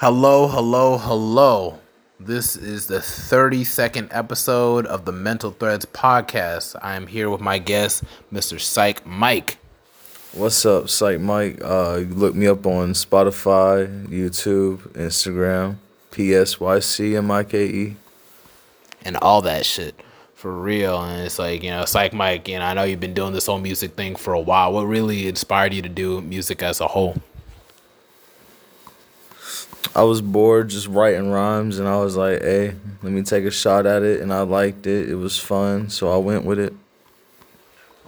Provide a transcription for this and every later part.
Hello, hello, hello. This is the 32nd episode of the Mental Threads podcast. I am here with my guest, Mr. Psyc Mike. What's up, Psyc Mike? Uh, you look me up on Spotify, YouTube, Instagram, PSYCMIKE. And all that shit. For real. And it's like, you know, Psyc Mike, you know, I know you've been doing this whole music thing for a while. What really inspired you to do music as a whole? I was bored just writing rhymes, and I was like, hey, let me take a shot at it. And I liked it. It was fun, so I went with it.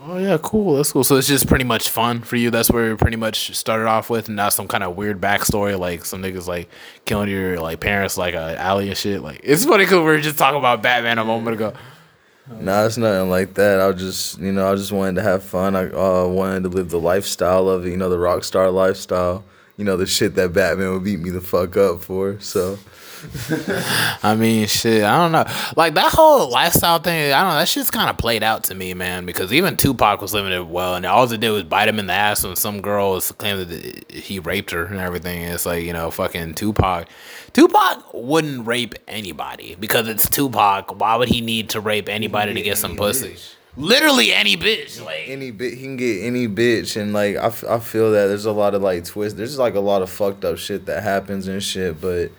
Oh yeah, cool. That's cool. So it's just pretty much fun for you. That's where you pretty much started off with, and not some kind of weird backstory like some niggas like killing your like parents like a alley and shit. Like it's funny because we were just talking about Batman a moment ago. Nah, it's nothing like that. I just, you know, I just wanted to have fun. I uh, wanted to live the lifestyle of you know, the rock star lifestyle. You know, the shit that Batman would beat me the fuck up for. So I mean, shit, I don't know. Like that whole lifestyle thing, I don't know. That shit's kind of played out to me, man. Because even Tupac was living it well, and all it did was bite him in the ass when some girl was claiming that he raped her and everything. And it's like you know, fucking Tupac. Tupac wouldn't rape anybody because it's Tupac. Why would he need to rape anybody to get some pussy? Literally any bitch, like any bit he can get any bitch, and like I, f- I feel that there's a lot of like twists. There's like a lot of fucked up shit that happens and shit, but.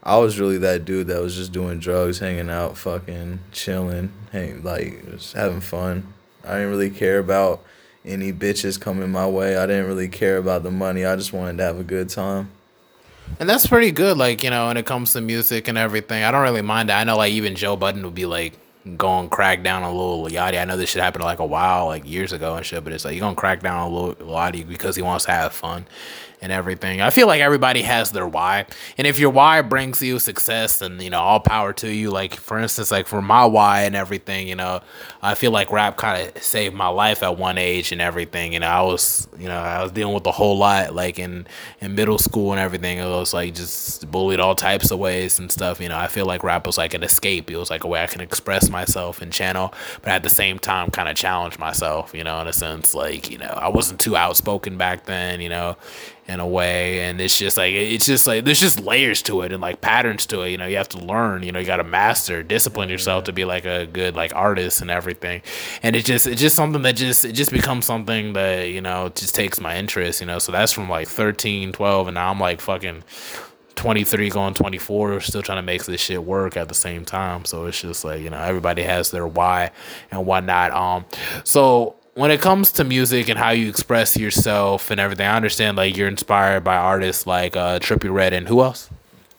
I was really that dude that was just doing drugs, hanging out, fucking chilling, hang, like just having fun. I didn't really care about any bitches coming my way. I didn't really care about the money. I just wanted to have a good time. And that's pretty good, like, you know, when it comes to music and everything. I don't really mind that. I know, like, even Joe Budden would be like, going crack down on Lil Yachty. I know this shit happened like a while, like years ago and shit, but it's like you're gonna crack down on Lil Yachty because he wants to have fun and everything. I feel like everybody has their why. And if your why brings you success, and, you know, all power to you. Like, for instance, like for my why and everything, you know, I feel like rap kind of saved my life at one age and everything. You know, I was, you know, I was dealing with a whole lot, like in, in middle school and everything. It was like just bullied all types of ways and stuff. You know, I feel like rap was like an escape. It was like a way I can express myself and channel, but at the same time, kind of challenge myself, you know, in a sense, like, you know, I wasn't too outspoken back then, you know, in a way and it's just like it's just like there's just layers to it and like patterns to it you know you have to learn you know you got to master discipline yourself to be like a good like artist and everything. And it just it's just something that just it just becomes something that you know just takes my interest you know. So that's from like 13 12 and now i'm like fucking 23 going 24 still trying to make this shit work at the same time. So it's just like you know everybody has their why and whatnot. Um so when it comes to music and how you express yourself and everything, I understand like you're inspired by artists like uh, Trippie Redd and who else?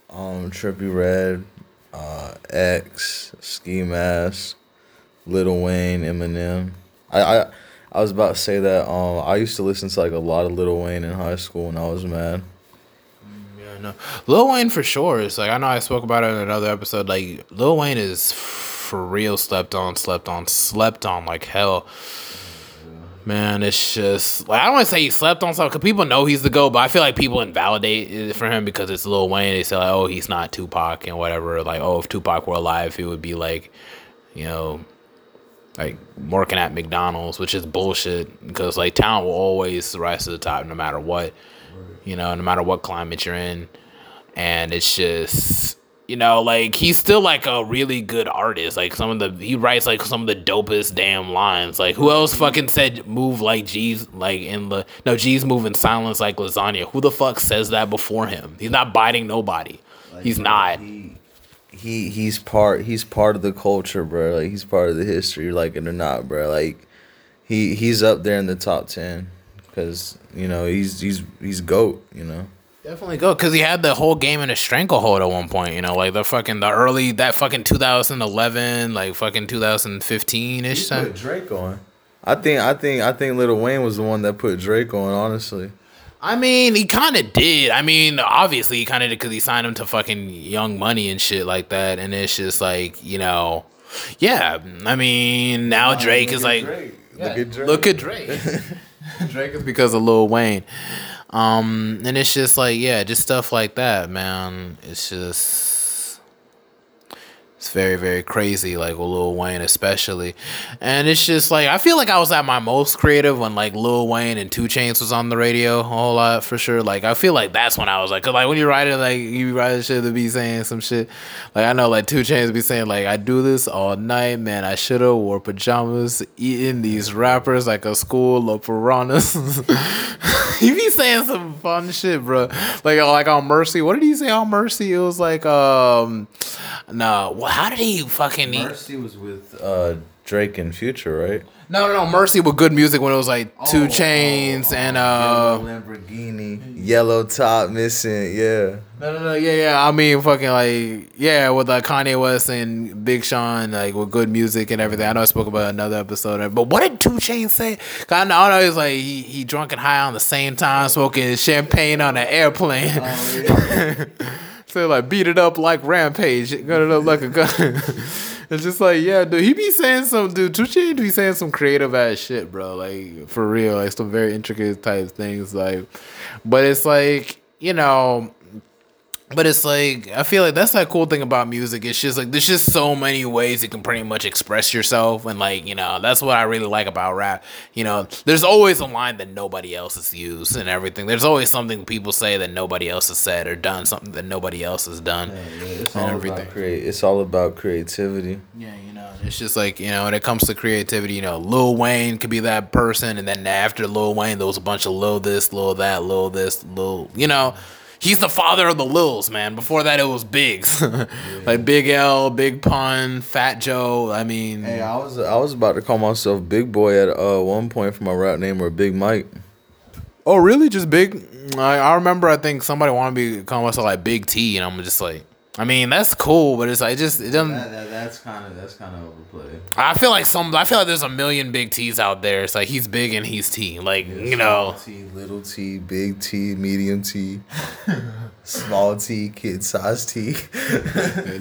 Um, Trippie Redd, uh, X, Ski Mask, Lil Wayne, Eminem. I, I I was about to say that um I used to listen to like a lot of Lil Wayne in high school when I was mad. Yeah, no, Lil Wayne for sure. It's like I know I spoke about it in another episode. Like Lil Wayne is for real slept on, slept on, slept on like hell man, it's just like I don't want to say he slept on something because people know he's the GOAT, but I feel like people invalidate it for him because it's Lil Wayne. They say like, oh, he's not Tupac and whatever. Like, oh, if Tupac were alive, he would be like, you know, like working at McDonald's, which is bullshit because like talent will always rise to the top no matter what, you know, no matter what climate you're in, and it's just you know, like he's still like a really good artist. Like some of the he writes like some of the dopest damn lines. Like who else fucking said move like G's like in the no G's move in silence like lasagna. Who the fuck says that before him? He's not biting nobody. Like, he's not. He, he he's part he's part of the culture, bro. Like he's part of the history, like it or not, bro. Like he he's up there in the top ten because you know he's he's he's goat. You know. Definitely go because he had the whole game in a stranglehold at one point. You know, like the fucking the early that fucking 2011, like fucking 2015 ish. time. Put Drake on. I think I think I think Little Wayne was the one that put Drake on. Honestly. I mean, he kind of did. I mean, obviously, he kind of did because he signed him to fucking Young Money and shit like that. And it's just like, you know, yeah. I mean, now Drake is like, Drake. Yeah, look at Drake. Look at Drake. Drake is because of Lil Wayne. Um, and it's just like, yeah, just stuff like that, man. It's just It's very, very crazy, like Lil Wayne especially. And it's just like I feel like I was at my most creative when like Lil Wayne and 2 Chainz was on the radio a whole lot for sure. Like I feel like that's when I was like, cause like when you write it, like you write shit to be saying some shit. Like I know like 2 Chainz be saying like I do this all night, man. I should have wore pajamas, eating these rappers like a school of piranhas. he be saying some fun shit, bro. Like like on Mercy. What did he say on Mercy? It was like um no, well, how did he fucking? Mercy was with uh, Drake and Future, right? No, no, no. Mercy with good music when it was like Two Oh, Chains oh, and oh, uh. yellow Lamborghini, yellow top missing. Yeah, No, no, no. Yeah, yeah. I mean, fucking like yeah, with like Kanye West and Big Sean, like with good music and everything. I know I spoke about another episode, but what did 2 Chainz say? I know, I know he's like he he drunk and high on the same time, smoking champagne on an airplane. So like beat it up like Rampage, gun it up like a gun. it's just like yeah, dude. He be saying some dude. Chainz be saying some creative ass shit, bro. Like for real, like some very intricate type things. Like, but it's like you know. But it's like I feel like that's that cool thing about music. It's just like there's just so many ways you can pretty much express yourself, and like you know that's what I really like about rap. You know, there's always a line that nobody else has used and everything. There's always something people say that nobody else has said or done, something that nobody else has done. it's And all everything. about create. It's all about creativity. Yeah, you know, it's just like you know, when it comes to creativity, you know, Lil Wayne could be that person, and then after Lil Wayne, there was a bunch of Lil this, Lil that, Lil this, Lil, you know. He's the father of the Lils, man. Before that, it was Bigs, like Big L, Big Pun, Fat Joe. I mean, Hey, I was I was about to call myself Big Boy at uh, one point for my rap name or Big Mike. oh really? Just Big? I, I remember. I think somebody wanted me to call myself like Big T, and I'm just like, I mean, that's cool, but it's like it just it doesn't. that's kind of that's kind of overplayed. I feel like some. I feel like there's a million Big T's out there. It's like he's big and he's T. Like you know. T, little T, big T, medium T, small T, kid size T.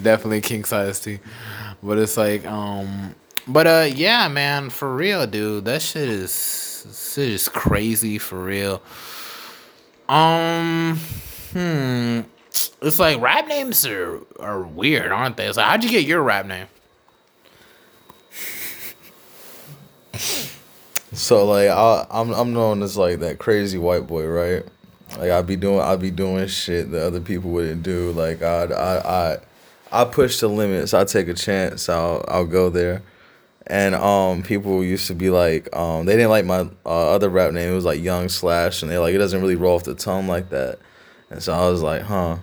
definitely king size T. But it's like, um, but uh, yeah, man, for real, dude, that shit is shit is crazy for real. Um, hmm, it's like rap names are are weird, aren't they? It's like, how'd you get your rap name? So like I I'm I'm known as like that crazy white boy, right? Like I'd be doing I'd be doing shit that other people wouldn't do. Like I I I I push the limits. I take a chance. I'll I'll go there. And um people used to be like um they didn't like my uh, other rap name. It was like Young Slash and they like it doesn't really roll off the tongue like that. And so I was like, huh.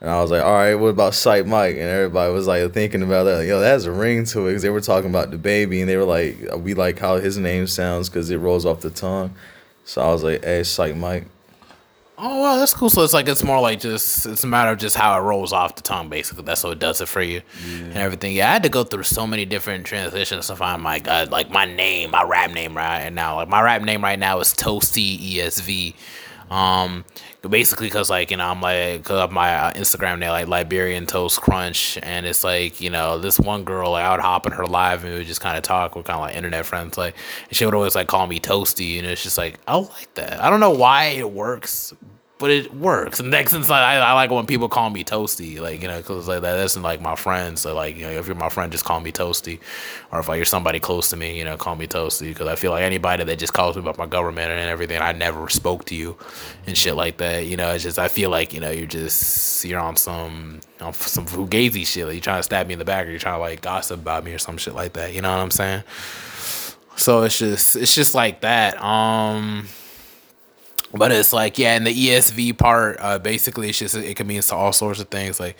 And I was like, all right, what about Psyc Mike? And everybody was like thinking about that. Like, Yo, that has a ring to it because they were talking about the baby and they were like, we like how his name sounds because it rolls off the tongue. So I was like, hey, Psyc Mike. Oh well, that's cool. So it's like it's more like just it's a matter of just how it rolls off the tongue, basically. That's what does it for you and everything. Yeah, I had to go through so many different transitions to find my God, like my name, my rap name right now. Like my rap name right now is Toasty ESV. Um, basically because like you know I'm like cause of my uh, Instagram name like Liberian Toast Crunch, and it's like you know this one girl like I would hop in her live and we would just kind of talk. We're kind of like internet friends, like and she would always like call me Toasty, and it's just like I like that. I don't know why it works, but it works. And next, since I, I like when people call me Toasty, like you know, because like that isn't like my friends. So like you know, if you're my friend, just call me Toasty, or if like you're somebody close to me, you know, call me Toasty. Because I feel like anybody that just calls me about my government and everything, I never spoke to you, and shit like that. You know, it's just I feel like you know you're just you're on some on some fugazi shit. Like you're trying to stab me in the back, or you're trying to like gossip about me or some shit like that. You know what I'm saying? So it's just it's just like that. Um. But it's like yeah, in the ESV part, uh, basically it's just it can mean to all sorts of things. Like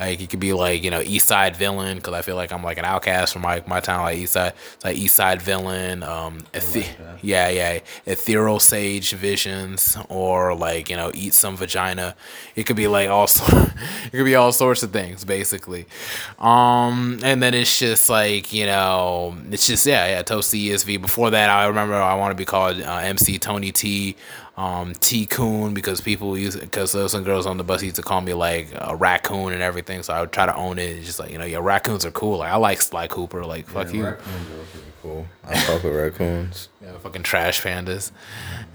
like it could be like you know East Side villain because I feel like I'm like an outcast from my my town like East Side. It's like East Side villain. Um, ethi- yeah, yeah, ethereal sage visions or like you know eat some vagina. It could be like all it could be all sorts of things basically. Um, and then it's just like you know it's just yeah yeah toasty ESV. Before that, I remember I want to be called uh, MC Tony T um, T Coon because people use because there was some girls on the bus used to call me like a raccoon and everything. So I would try to own it. It's just like you know, yeah, raccoons are cool. Like I like Sly Cooper. Like fuck you, Raccoons are pretty cool. I fuck with raccoons. yeah, fucking trash pandas.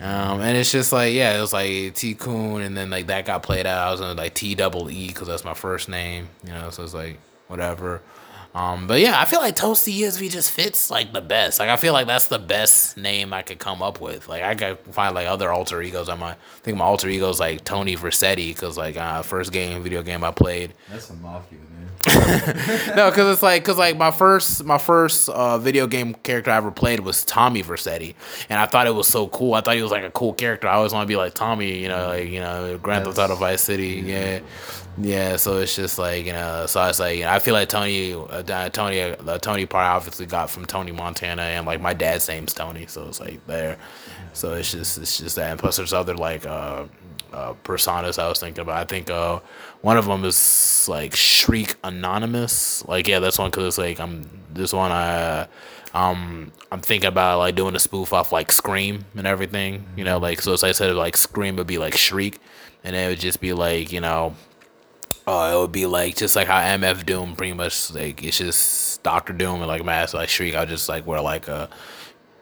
Um, and it's just like yeah, it was like T Coon, and then like that got played out. I was in like T double E because that's my first name. You know, so it's like whatever. Um, but yeah, I feel like Toasty ESV just fits like the best. Like I feel like that's the best name I could come up with. Like I could find like other alter egos. I might I think my alter ego is like Tony Vercetti because like uh, first game video game I played. That's a mafia name. no, because it's like because like my first my first uh, video game character I ever played was Tommy Vercetti, and I thought it was so cool. I thought he was like a cool character. I always want to be like Tommy, you know, like you know, Grand Theft Auto Vice City, yeah. Yeah, so it's just like you know, so I was like, you know, I feel like Tony, uh, Tony, uh, Tony part obviously got from Tony Montana, and like my dad's name's Tony, so it's like there. So it's just it's just that, and plus there's other like uh, uh personas I was thinking about. I think uh one of them is like Shriek Anonymous, like yeah, that's one because it's like I'm this one I. Um, I'm thinking about like doing a spoof off like Scream and everything, you know, like so. As I said, like Scream would be like Shriek, and it would just be like you know, uh, it would be like just like how MF Doom pretty much like it's just Doctor Doom and like mask like Shriek. I just like wear like a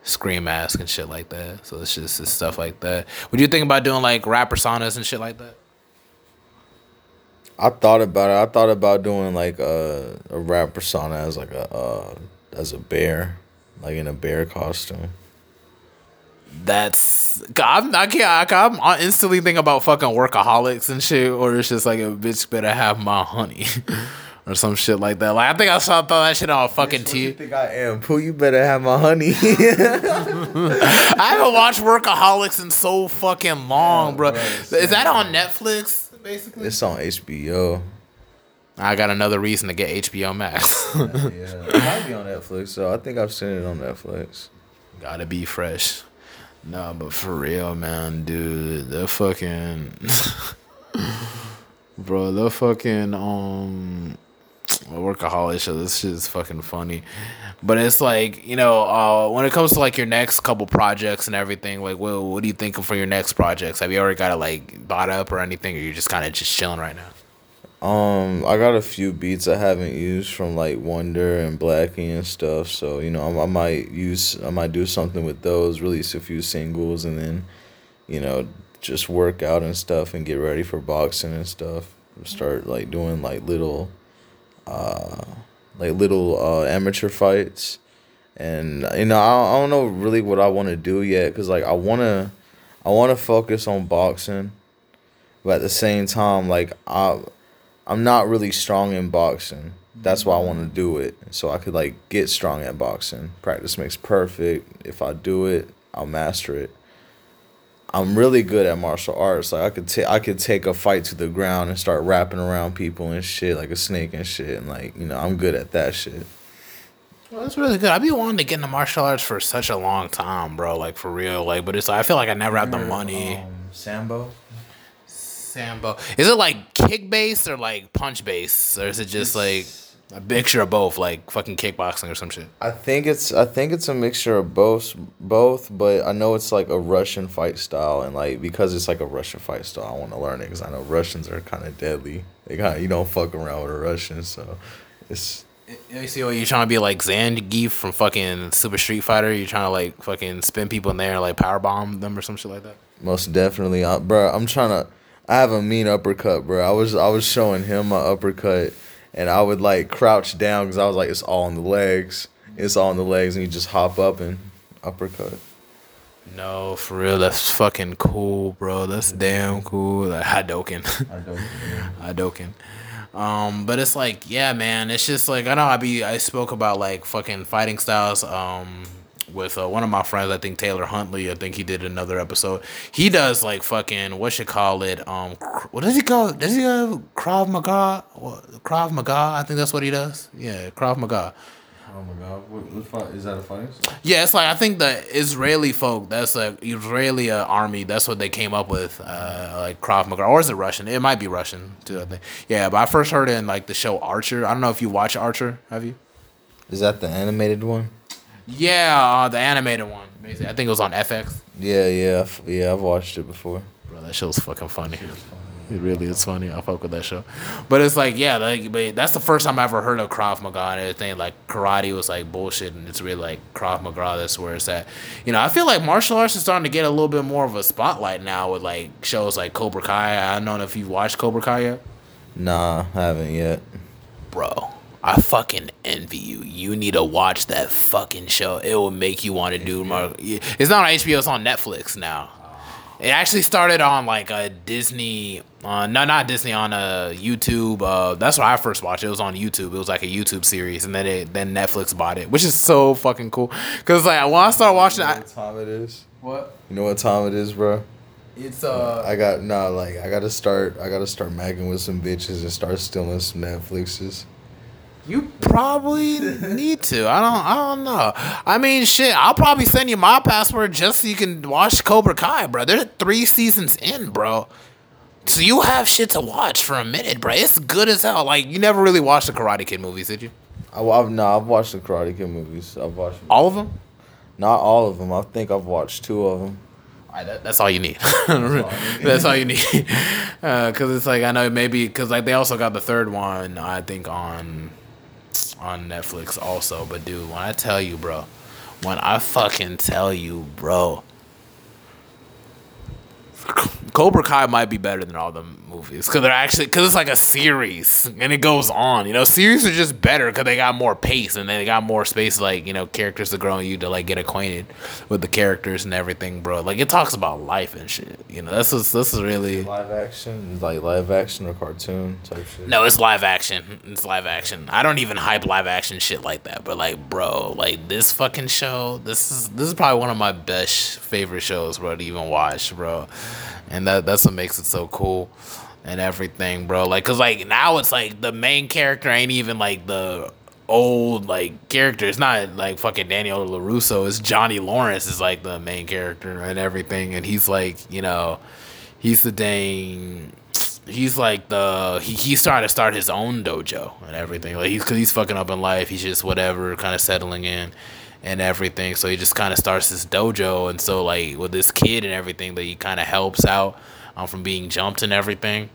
scream mask and shit like that. So it's just stuff like that. Would you think about doing like rap personas and shit like that? I thought about it. I thought about doing like a, a rap persona as like a uh, as a bear, like in a bear costume. That's I'm, I can't. I'm instantly think about fucking workaholics and shit, or it's just like a bitch better have my honey. or some shit like that. Like I think I saw throw that shit on fucking T. You think I am? Pooh, you better have my honey. I haven't watched Workaholics in so fucking long, yeah, bro. bro Is that on Netflix? Basically, it's on HBO. I got another reason to get HBO Max. yeah, it might be on Netflix. So I think I've seen it on Netflix. Gotta be fresh. No, but for real, man, dude, the fucking, bro, the fucking um, workaholic show. This shit is fucking funny, but it's like you know, uh, when it comes to like your next couple projects and everything, like, well, what are you thinking for your next projects? Have you already got it like bought up or anything, or you're just kind of just chilling right now? Um, I got a few beats I haven't used from like Wonder and Blackie and stuff. So you know, I, I might use, I might do something with those, release a few singles, and then, you know, just work out and stuff and get ready for boxing and stuff. Start like doing like little, uh, like little uh amateur fights, and you know, I, I don't know really what I want to do yet, cause like I wanna, I wanna focus on boxing, but at the same time, like I I'm not really strong in boxing. That's why I want to do it. So I could like get strong at boxing. Practice makes perfect. If I do it, I'll master it. I'm really good at martial arts. Like I could take I could take a fight to the ground and start wrapping around people and shit like a snake and shit. And like you know I'm good at that shit. Well, that's really good. I've been wanting to get into martial arts for such a long time, bro. Like for real. Like, but it's like I feel like I never have the money. Um, Sambo. Sambo. Is it like kick base or like punch base, or is it just like a mixture of both, like fucking kickboxing or some shit? I think it's I think it's a mixture of both, both. But I know it's like a Russian fight style, and like because it's like a Russian fight style, I want to learn it because I know Russians are kind of deadly. They kind you don't fuck around with a Russian, so it's. You see, what you're trying to be like Zangief from fucking Super Street Fighter. You're trying to like fucking spin people in there, and like power bomb them or some shit like that. Most definitely, uh, I, bro. I'm trying to. I have a mean uppercut, bro. I was I was showing him my uppercut, and I would like crouch down because I was like, it's all in the legs. It's all in the legs, and you just hop up and uppercut. No, for real, that's fucking cool, bro. That's damn cool. Like Hadoken. Hadoken. Hadoken. Um, but it's like, yeah, man. It's just like I know I be I spoke about like fucking fighting styles. Um, with uh, one of my friends. I think Taylor Huntley. I think he did another episode. He does like fucking what you call it? Um, what does he call? Does he have Krav Maga? What, Krav Maga. I think that's what he does. Yeah, Krav Maga. Oh my god! What, what is that a fighting? Yeah, it's like I think the Israeli folk. That's like Israeli uh, army. That's what they came up with, uh, like Krav Maga, or is it Russian? It might be Russian too. I think. Yeah, but I first heard it in like the show Archer. I don't know if you watch Archer. Have you? Is that the animated one? Yeah, uh, the animated one. Basically. I think it was on FX. Yeah, yeah, yeah. I've watched it before. Bro, that show's fucking funny. It really is funny. I fuck with that show, but it's like yeah, like but that's the first time I ever heard of Krav Maga and everything. Like karate was like bullshit, and it's really like Krav Maga. That's where it's at. You know, I feel like martial arts is starting to get a little bit more of a spotlight now with like shows like Cobra Kai. I don't know if you've watched Cobra Kai yet. Nah, I haven't yet. Bro, I fucking envy you. You need to watch that fucking show. It will make you want to do more. It's not on HBO. It's on Netflix now. It actually started on like a Disney, uh, no, not Disney, on a YouTube. Uh, that's where I first watched it. It was on YouTube. It was like a YouTube series, and then it then Netflix bought it, which is so fucking cool. Cause like when I started watching, You know what time it is? what? You know what time it is, bro? It's uh, I got nah, like I gotta start. I gotta start magging with some bitches and start stealing some Netflixes. You probably need to. I don't. I don't know. I mean, shit. I'll probably send you my password just so you can watch Cobra Kai, bro. They're three seasons in, bro. So you have shit to watch for a minute, bro. It's good as hell. Like you never really watched the Karate Kid movies, did you? I, I've no. I've watched the Karate Kid movies. I've watched All of them. not all of them. I think I've watched two of them. Alright, that, that's all you need. that's all you need. Uh, because it's like I know maybe because like they also got the third one I think on on Netflix also. But dude, when I tell you, bro, when I fucking tell you, bro, Cobra Kai might be better than all the movies because they're actually because it's like a series and it goes on. You know, series are just better because they got more pace and they got more space, like you know, characters to grow on you to like get acquainted with the characters and everything, bro. Like it talks about life and shit. You know, this is this is really Live action, like live action or cartoon type shit. no, it's live action. It's live action. I don't even hype live action shit like that. But like, bro, like this fucking show, this is this is probably one of my best favorite shows, bro, to even watch, bro. And that that's what makes it so cool and everything, bro. Like, cause like now it's like the main character ain't even like the old like character. It's not like fucking Daniel LaRusso. It's Johnny Lawrence is like the main character and everything. And he's like, you know, he's the dang he's like the he, he's trying to start his own dojo and everything like he's because he's fucking up in life he's just whatever kind of settling in and everything. So he just kind of starts this dojo and so like with this kid and everything that he kind of helps out um, from being jumped and everything.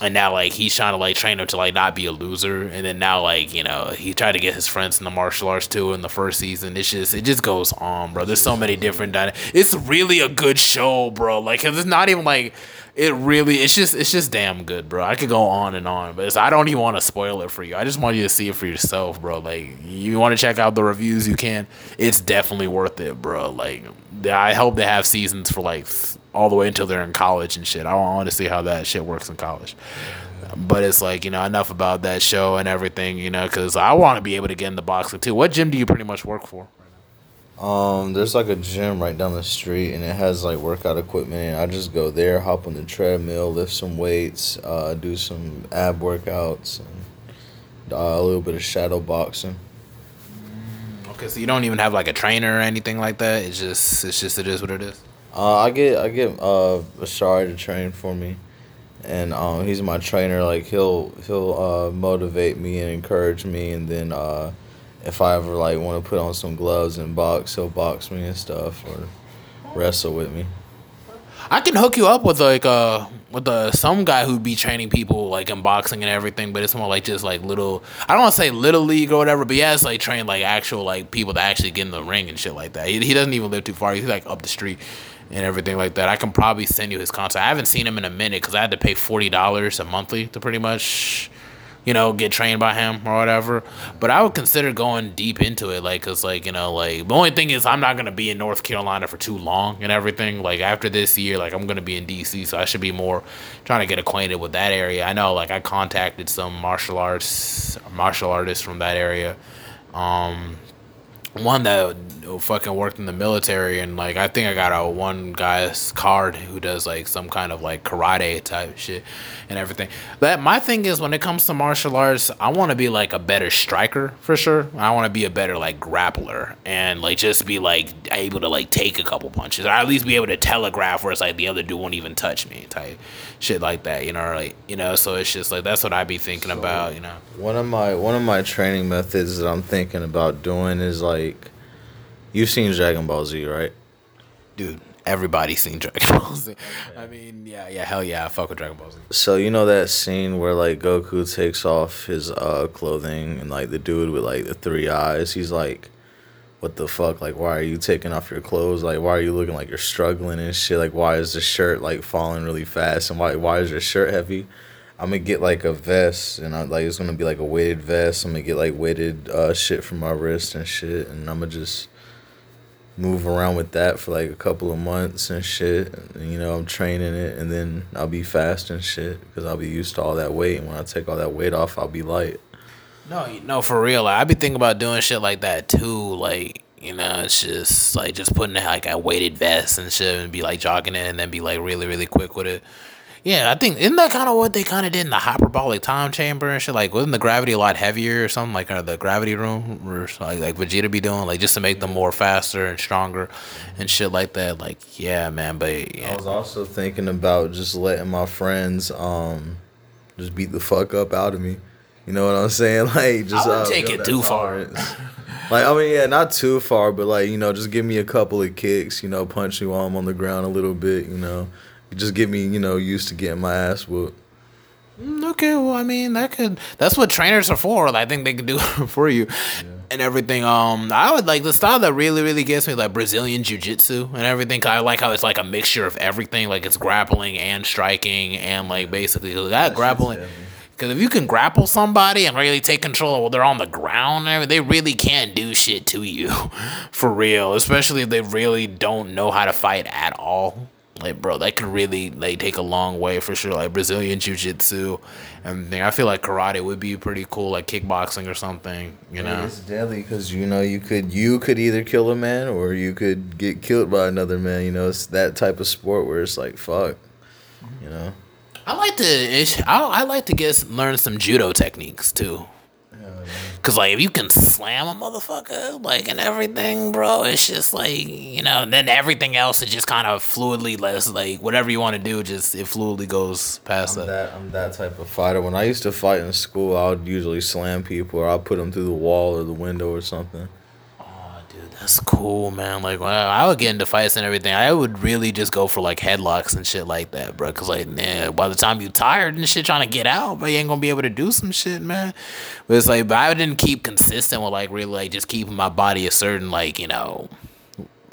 And now like he's trying to like train him to like not be a loser. And then now like you know he tried to get his friends in the martial arts too in the first season. It's just it just goes on bro. There's so many different dyna- it's really a good show bro. Like 'cause it's not even like it really it's just it's just damn good bro. I could go on and on but i don't even want to spoil it for you. I just want you to see it for yourself bro. Like you want to check out the reviews you can. It's definitely worth it bro. Like i hope they have seasons for like all the way until they're in college and shit. I want to see how that shit works in college. But it's like you know enough about that show and everything you know because i want to be able to get in the boxing too. What gym do you pretty much work for Um, there's like a gym right down the street, and it has like workout equipment. And I just go there, hop on the treadmill, lift some weights, uh, do some ab workouts, and uh, a little bit of shadow boxing. okay so you don't even have like a trainer or anything like that it's just it's just it is what it is Uh, I get I get uh Ashari to train for me, and um he's my trainer. Like he'll he'll uh motivate me and encourage me, and then uh if I ever like want to put on some gloves and box, he'll box me and stuff or wrestle with me. I can hook you up with like uh with uh some guy who'd be training people like in boxing and everything, but it's more like just like little I don't want to say little league or whatever, but he has like trained like actual like people that actually get in the ring and shit like that. He, he doesn't even live too far. He's like up the street and everything like that. I can probably send you his contact. I haven't seen him in a minute because I had to pay forty dollars a monthly to pretty much you know, get trained by him or whatever. But I would consider going deep into it, like, cause like you know, like the only thing is I'm not gonna be in North Carolina for too long and everything. Like after this year, like I'm gonna be in DC, so I should be more trying to get acquainted with that area. I know, like I contacted some martial arts martial artists from that area. Um, one that fucking worked in the military and like I think I got a one guy's card who does like some kind of like karate type shit and everything. That my thing is when it comes to martial arts, I want to be like a better striker for sure. I want to be a better like grappler and like just be like able to like take a couple punches or at least be able to telegraph where it's like the other dude won't even touch me type shit like that, you know, like you know, so it's just like that's what I'd be thinking So- about, you know. One of my one of my training methods that I'm thinking about doing is like, you've seen Dragon Ball Z, right? dude, everybody's seen Dragon Ball Z. I mean, yeah, yeah, hell yeah, I fuck with Dragon Ball Z. So you know that scene where like Goku takes off his uh clothing and like the dude with like the three eyes, he's like, "What the fuck? Like, why are you taking off your clothes? Like, why are you looking like you're struggling and shit? Like, why is the shirt like falling really fast and why why is your shirt heavy?" I'm gonna get like a vest, and I like it's gonna be like a weighted vest. I'm gonna get like weighted uh, shit from my wrist and shit, and I'm gonna just move around with that for like a couple of months and shit. And, you know, I'm training it, and then I'll be fast and shit because I'll be used to all that weight. And when I take all that weight off, I'll be light. No, no, for real. Like, I be thinking about doing shit like that too. Like, you know, it's just like just putting like a weighted vest and shit, and be like jogging it, and then be like really, really quick with it. Yeah, I think isn't that kind of what they kind of did in the hyperbolic time chamber and shit? Like, wasn't the gravity a lot heavier or something? Like, or the gravity room, or like like Vegeta be doing, like just to make them more faster and stronger, and shit like that. Like, yeah, man. But yeah. I was also thinking about just letting my friends um just beat the fuck up out of me. You know what I'm saying? Like just I uh, take it too far. like I mean, yeah, not too far, but like you know, just give me a couple of kicks. You know, punch me while I'm on the ground a little bit. You know, just get me you know used to getting my ass whooped. Mm, Okay, well, I mean, that could. That's what trainers are for. I think they can do it for you, and everything. Um, I would like the style that really, really gets me, like Brazilian jiu jitsu and everything. I like how it's like a mixture of everything. Like it's grappling and striking, and like basically that grappling. Because if you can grapple somebody and really take control of while they're on the ground, and everything, they really can't do shit to you, for real. Especially if they really don't know how to fight at all. Like, bro, that could really like take a long way for sure. Like Brazilian jiu jitsu, and I feel like karate would be pretty cool, like kickboxing or something. You know, It's deadly because you know you could you could either kill a man or you could get killed by another man. You know, it's that type of sport where it's like fuck. You know. I like to. ish- I, I like to get learn some judo techniques too. Cause like if you can slam a motherfucker like and everything, bro, it's just like you know. Then everything else is just kind of fluidly less like whatever you want to do, just it fluidly goes past I'm that. that I'm that type of fighter. When I used to fight in school, I would usually slam people or I'd put them through the wall or the window or something. That's cool, man. Like, wow, I would get into fights and everything. I would really just go for like headlocks and shit like that, bro. Cause like, man, by the time you tired and shit trying to get out, but you ain't gonna be able to do some shit, man. But it's like, but I didn't keep consistent with like really like just keeping my body a certain like you know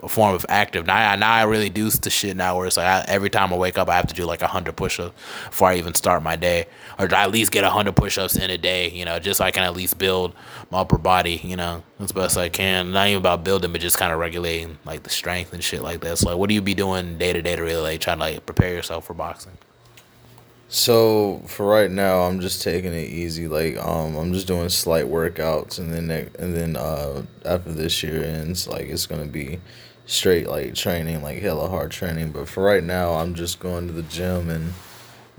a form of active. Now, I- now I really do the shit now where it's like I, every time I wake up, I have to do like a hundred push-ups before I even start my day, or at least get a hundred push-ups in a day. You know, just so I can at least build my upper body. You know, as best I can. Not even about building, but just kind of regulating like the strength and shit like that. So like, what do you be doing day to day to really like try to like prepare yourself for boxing? So for right now, I'm just taking it easy. Like um, I'm just doing slight workouts, and then and then uh, after this year ends, like it's gonna be straight like training, like hella hard training. But for right now, I'm just going to the gym and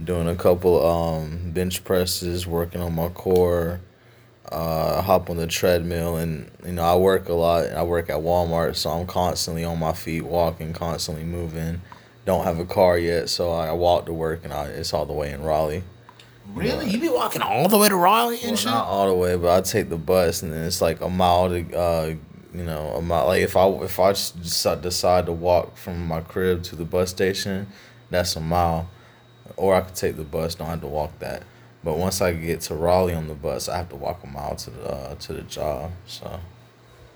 doing a couple um bench presses, working on my core. Uh, hop on the treadmill, and you know I work a lot. I work at Walmart, so I'm constantly on my feet, walking, constantly moving. Don't have a car yet, so I walk to work, and I, it's all the way in Raleigh. Really, you be walking all the way to Raleigh and Well, shit? not all the way, but I take the bus, and then it's like a mile to, uh, you know, a mile. Like if I if I just decide to walk from my crib to the bus station, that's a mile, or I could take the bus. Don't have to walk that. But once I get to Raleigh on the bus, I have to walk a mile to the uh, to the job. So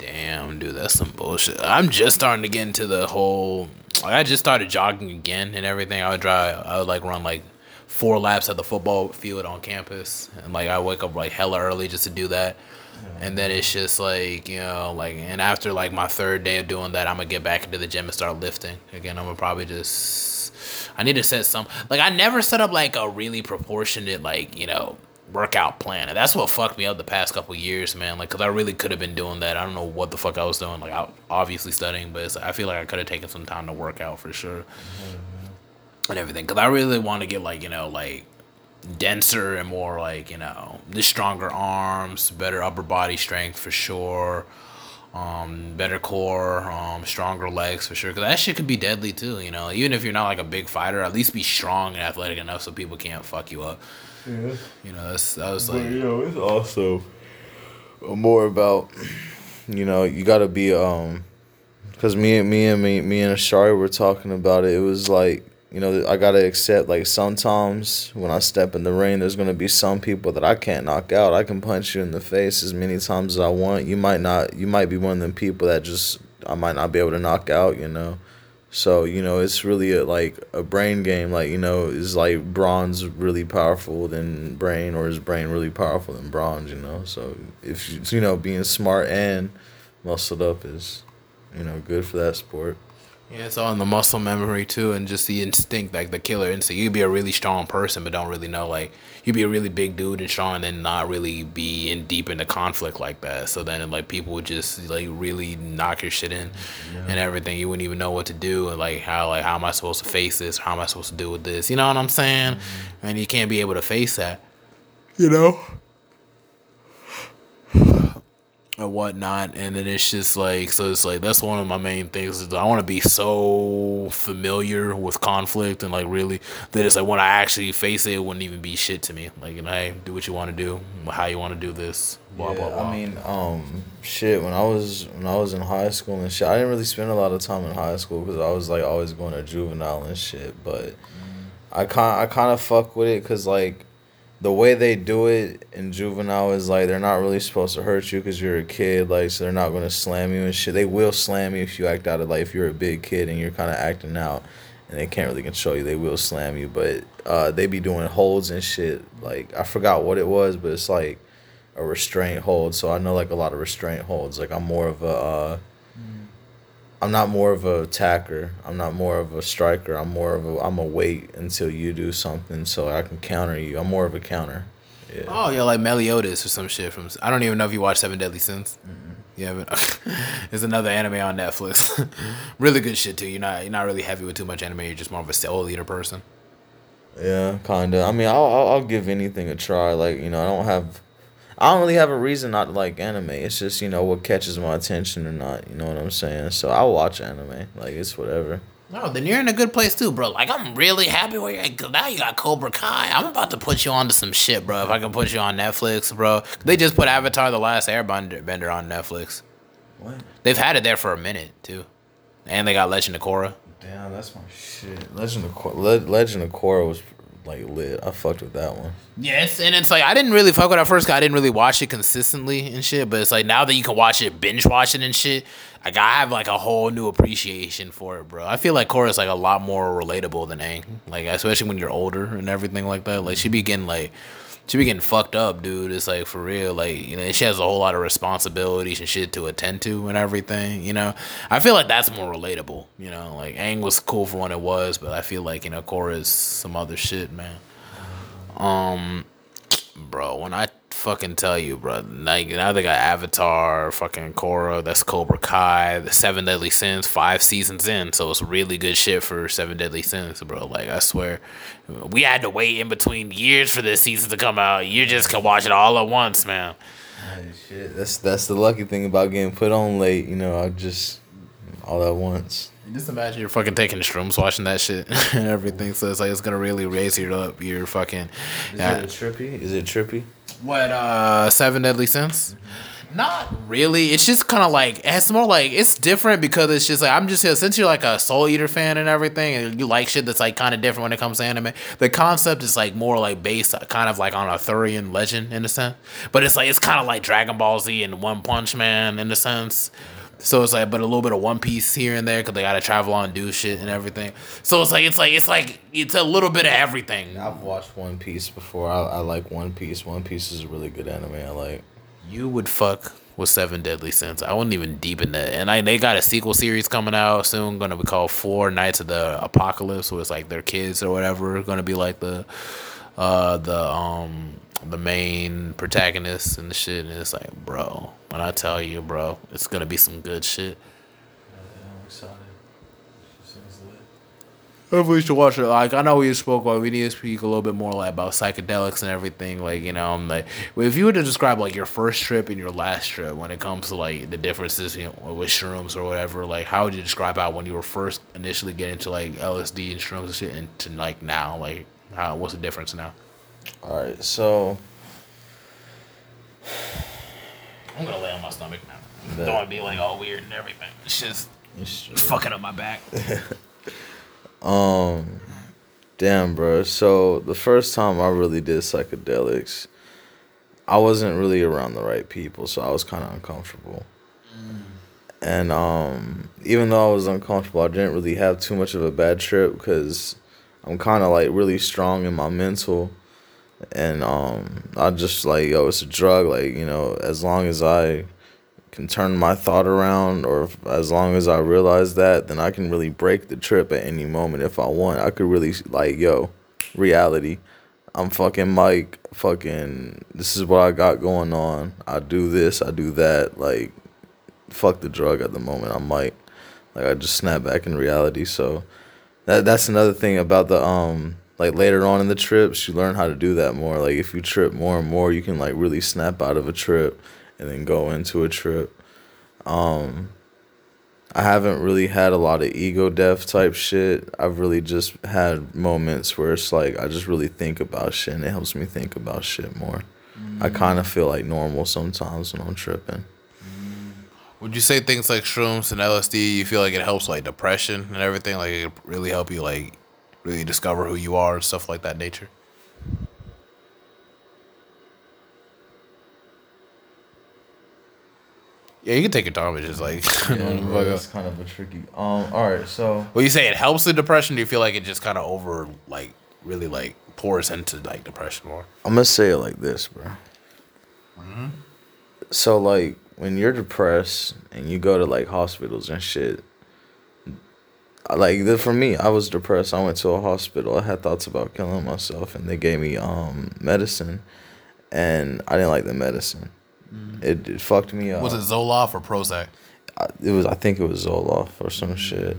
Damn, dude, that's some bullshit. I'm just starting to get into the whole. Like, I just started jogging again and everything. I would drive. I would like run like four laps at the football field on campus, and like I wake up like hella early just to do that. And then it's just like you know, like, and after like my third day of doing that, I'm gonna get back into the gym and start lifting again. I'm gonna probably just. I need to set some. Like, I never set up like a really proportionate like you know workout plan. And that's what fucked me up the past couple years, man. Like, cause I really could have been doing that. I don't know what the fuck I was doing. Like, I obviously studying, but it's, I feel like I could have taken some time to work out for sure mm-hmm. and everything. Cause I really want to get like you know like denser and more like you know the stronger arms, better upper body strength for sure. Um, better core, um, stronger legs for sure. Cause that shit could be deadly too. You know, even if you're not like a big fighter, at least be strong and athletic enough so people can't fuck you up. yeah. You know, that's that was like. But you know, it's also more about you know you got to be um because me and me and me me and Ashari were talking about it. It was like you know I gotta accept like sometimes when I step in the ring, there's gonna be some people that I can't knock out. I can punch you in the face as many times as I want. You might not. You might be one of them people that just I might not be able to knock out. You know. So you know, it's really a, like a brain game. Like you know, is like bronze really powerful than brain, or is brain really powerful than bronze? You know, so if you you know being smart and muscled up is, you know, good for that sport. Yeah, it's all in the muscle memory too, and just the instinct, like the killer instinct. You'd be a really strong person, but don't really know. Like you'd be a really big dude and strong, and then not really be in deep into conflict like that. So then, like people would just like really knock your shit in, yeah. and everything. You wouldn't even know what to do, and like how like how am I supposed to face this? How am I supposed to deal with this? You know what I'm saying? Mm-hmm. And you can't be able to face that. You know or whatnot, and then it's just like so. It's like that's one of my main things. Is I want to be so familiar with conflict and like really that it's like when I actually face it, it wouldn't even be shit to me. Like, you know, hey, do what you want to do, how you want to do this. Blah yeah, blah blah. I mean, um, shit. When I was when I was in high school and shit, I didn't really spend a lot of time in high school because I was like always going to juvenile and shit. But mm. I kind I kind of fuck with it because like the way they do it in juvenile is like they're not really supposed to hurt you because you're a kid like so they're not to slam you and shit. They will slam you if you act out of like if you're a big kid and you're kind of acting out and they can't really control you they will slam you. But uh, they be doing holds and shit like i forgot what it was but it's like a restraint hold. So i know like a lot of restraint holds. Like i'm more of a uh, I'm not more of a attacker. I'm not more of a striker. I'm more of a I'm a wait until you do something so I can counter you. I'm more of a counter. Yeah. Oh yeah, like Meliodas or some shit from. I don't even know if you watched Seven Deadly Sins. Mm-hmm. Yeah, but it's another anime on Netflix. really good shit too. You're not you're not really heavy with too much anime. You're just more of a soul eater person. Yeah, kinda. I mean, I'll, I'll I'll give anything a try. Like you know, I don't have I don't really have a reason not to like anime. It's just you know what catches my attention or not. You know what I'm saying? So I'll watch anime. Like it's whatever. No, then you're in a good place too, bro. Like I'm really happy where you're at. Now you got Cobra Kai. I'm about to put you onto some shit, bro. If I can put you on Netflix, bro. They just put Avatar: The Last Airbender on Netflix. What? They've had it there for a minute too, and they got Legend of Korra. Damn, that's my shit. Legend of Korra. Legend of Korra was like lit. I fucked with that one. Yes, and it's like I didn't really fuck with it first. I didn't really watch it consistently and shit. But it's like now that you can watch it, binge watch it and shit. Like I have like a whole new appreciation for it, bro. I feel like Korra is like a lot more relatable than Aang. Like especially when you're older and everything like that. Like she be getting like she be getting fucked up, dude. It's like for real, like you know, she has a whole lot of responsibilities and shit to attend to and everything. You know, I feel like that's more relatable. You know, like Aang was cool for when it was, but I feel like you know Korra is some other shit, man. Um, bro, when I fucking tell you, bro. Like now they got Avatar, fucking Korra, that's Cobra Kai, the Seven Deadly Sins, five seasons in, so it's really good shit for Seven Deadly Sins, bro. Like I swear, we had to wait in between years for this season to come out. You just can watch it all at once, man. shit, that's that's the lucky thing about getting put on late. You know, I just all at once. Just imagine you're fucking taking shrooms, watching that shit and everything. So it's like it's gonna really raise you up. You're fucking. Is it uh, trippy? Is it trippy? What uh Seven Deadly Sins? Not really. It's just kind of like it's more like it's different because it's just like I'm just since you're like a Soul Eater fan and everything, and you like shit that's like kind of different when it comes to anime. The concept is like more like based kind of like on Arthurian legend in a sense, but it's like it's kind of like Dragon Ball Z and One Punch Man in a sense. So it's like, but a little bit of One Piece here and there because they gotta travel on and do shit and everything. So it's like, it's like, it's like, it's a little bit of everything. I've watched One Piece before. I, I like One Piece. One Piece is a really good anime. I like. You would fuck with Seven Deadly Sins. I wouldn't even deep in that. And I they got a sequel series coming out soon, gonna be called Four Knights of the Apocalypse, so it's like their kids or whatever, gonna be like the, uh, the um the main protagonist and the shit, and it's like, bro, when I tell you, bro, it's gonna be some good shit. I'm excited. Hopefully, you should watch it. Like I know we spoke about, we need to speak a little bit more like about psychedelics and everything. Like you know, I'm like, if you were to describe like your first trip and your last trip when it comes to like the differences, you know, with shrooms or whatever, like how would you describe how when you were first initially getting into like LSD and shrooms and shit, and to like now, like how what's the difference now? All right, so I'm gonna lay on my stomach now. Don't want to be like all weird and everything. It's just it's fucking up my back. um, damn, bro. So the first time I really did psychedelics, I wasn't really around the right people, so I was kind of uncomfortable. Mm. and um, even though I was uncomfortable, I didn't really have too much of a bad trip because I'm kind of like really strong in my mental, and um, I just like yo, it's a drug. Like you know, as long as I can turn my thought around, or if, as long as I realize that, then I can really break the trip at any moment if I want. I could really like yo, reality. I'm fucking Mike. Fucking, this is what I got going on. I do this, I do that. Like, fuck the drug at the moment. I'm Mike. Like, I just snap back in reality. So, that that's another thing about the um like later on in the trips you learn how to do that more. Like if you trip more and more you can like really snap out of a trip and then go into a trip. Um i haven't really had a lot of ego death type shit. I've really just had moments where it's like i just really think about shit and it helps me think about shit more. I kind of feel like normal sometimes when i'm tripping. Would you say things like shrooms and LSD? You feel like it helps like depression and everything? Like it really help you like really discover who you are and stuff like that nature. Yeah, you can take your time. It's just like, that's kind of a tricky um all right so well, you say it helps the depression. Do you feel like it just kind of over like really like pours into like depression more? I'm gonna say it like this, bro. Hmm. So like when you're depressed and you go to like hospitals and shit, I- like the, for me, I was depressed. I went to a hospital. I had thoughts about killing myself, and they gave me um medicine, and I didn't like the medicine. It, it fucked me up. Was it Zoloft or Prozac? I, it was I think it was Zoloft or some shit.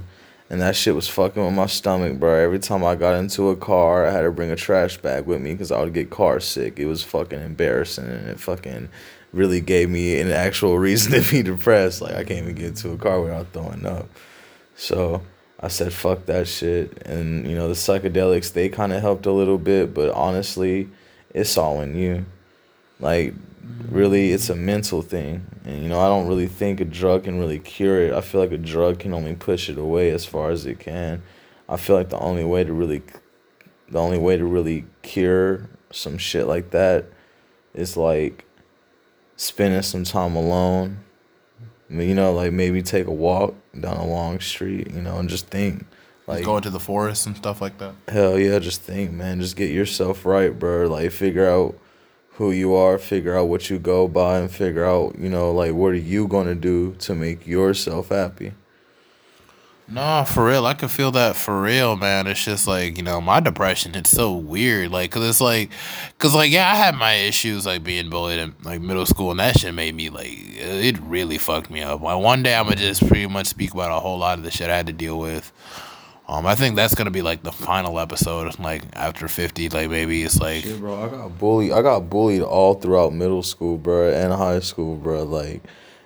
And that shit was fucking with my stomach, bro. Every time I got into a car, I had to bring a trash bag with me because I would get car sick. It was fucking embarrassing, and it fucking really gave me an actual reason to be depressed. Like I can't even get into a car without throwing up. So I said, fuck that shit. And you know the psychedelics they kind of helped a little bit, but honestly, it's all in you. Like really it's a mental thing and you know i don't really think a drug can really cure it i feel like a drug can only push it away as far as it can i feel like the only way to really the only way to really cure some shit like that is like spending some time alone I mean, you know like maybe take a walk down a long street you know and just think Like go into the forest and stuff like that. Hell yeah, just think, man. Just get yourself right, bro. Like figure out who you are, figure out what you go by, and figure out, you know, like what are you gonna do to make yourself happy. No, for real. I can feel that for real, man. It's just like, you know, my depression, it's so weird. Like, cause it's like, cause like, yeah, I had my issues like being bullied in like middle school and that shit made me like, it really fucked me up. Like, one day I'm gonna just pretty much speak about a whole lot of the shit I had to deal with. Um, I think that's gonna be like the final episode, like after 50, like maybe it's like, Yeah, bro, I got bullied. I got bullied all throughout middle school, bro, and high school, bro. Like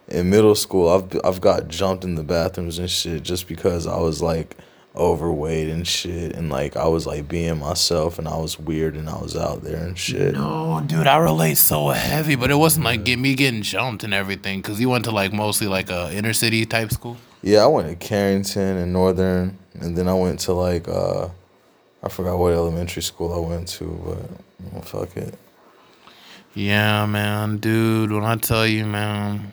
in middle school, I've I've got jumped in the bathrooms and shit just because I was like overweight and shit, and like I was like being myself, and I was weird, and I was out there and shit. no, dude, I relate so heavy, but it wasn't like get me getting jumped and everything, cause you went to like mostly like a inner city type school. Yeah, I went to Carrington and Northern, and then I went to like uh, I forgot what elementary school I went to, but well, fuck it. Yeah, man, dude. When I tell you, man,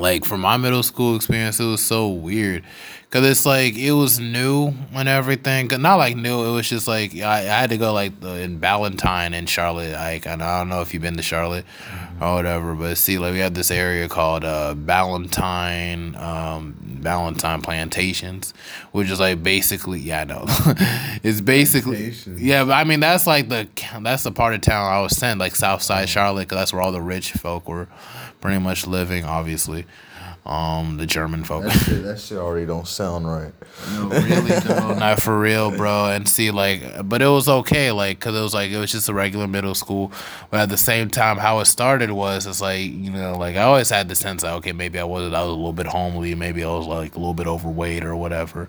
like for my middle school experience, it was so weird, cause it's like it was new and everything. Not like new. It was just like I, I had to go like the, in Ballantyne in Charlotte. Like I don't know if you've been to Charlotte or whatever, but see, like we had this area called uh, Ballantyne, um, Plantations, which is like basically, yeah, I know, it's basically, yeah, but I mean that's like the that's the part of town I was sent, like South Side Charlotte, 'cause that's where all the rich folk were pretty much living, obviously. Um, the German folk. That shit, that shit already don't sound right. No, really, no, not for real, bro. And see, like, but it was okay, like, cause it was like it was just a regular middle school. But at the same time, how it started was, it's like you know, like I always had the sense that okay, maybe I wasn't. I was a little bit homely, maybe I was like a little bit overweight or whatever.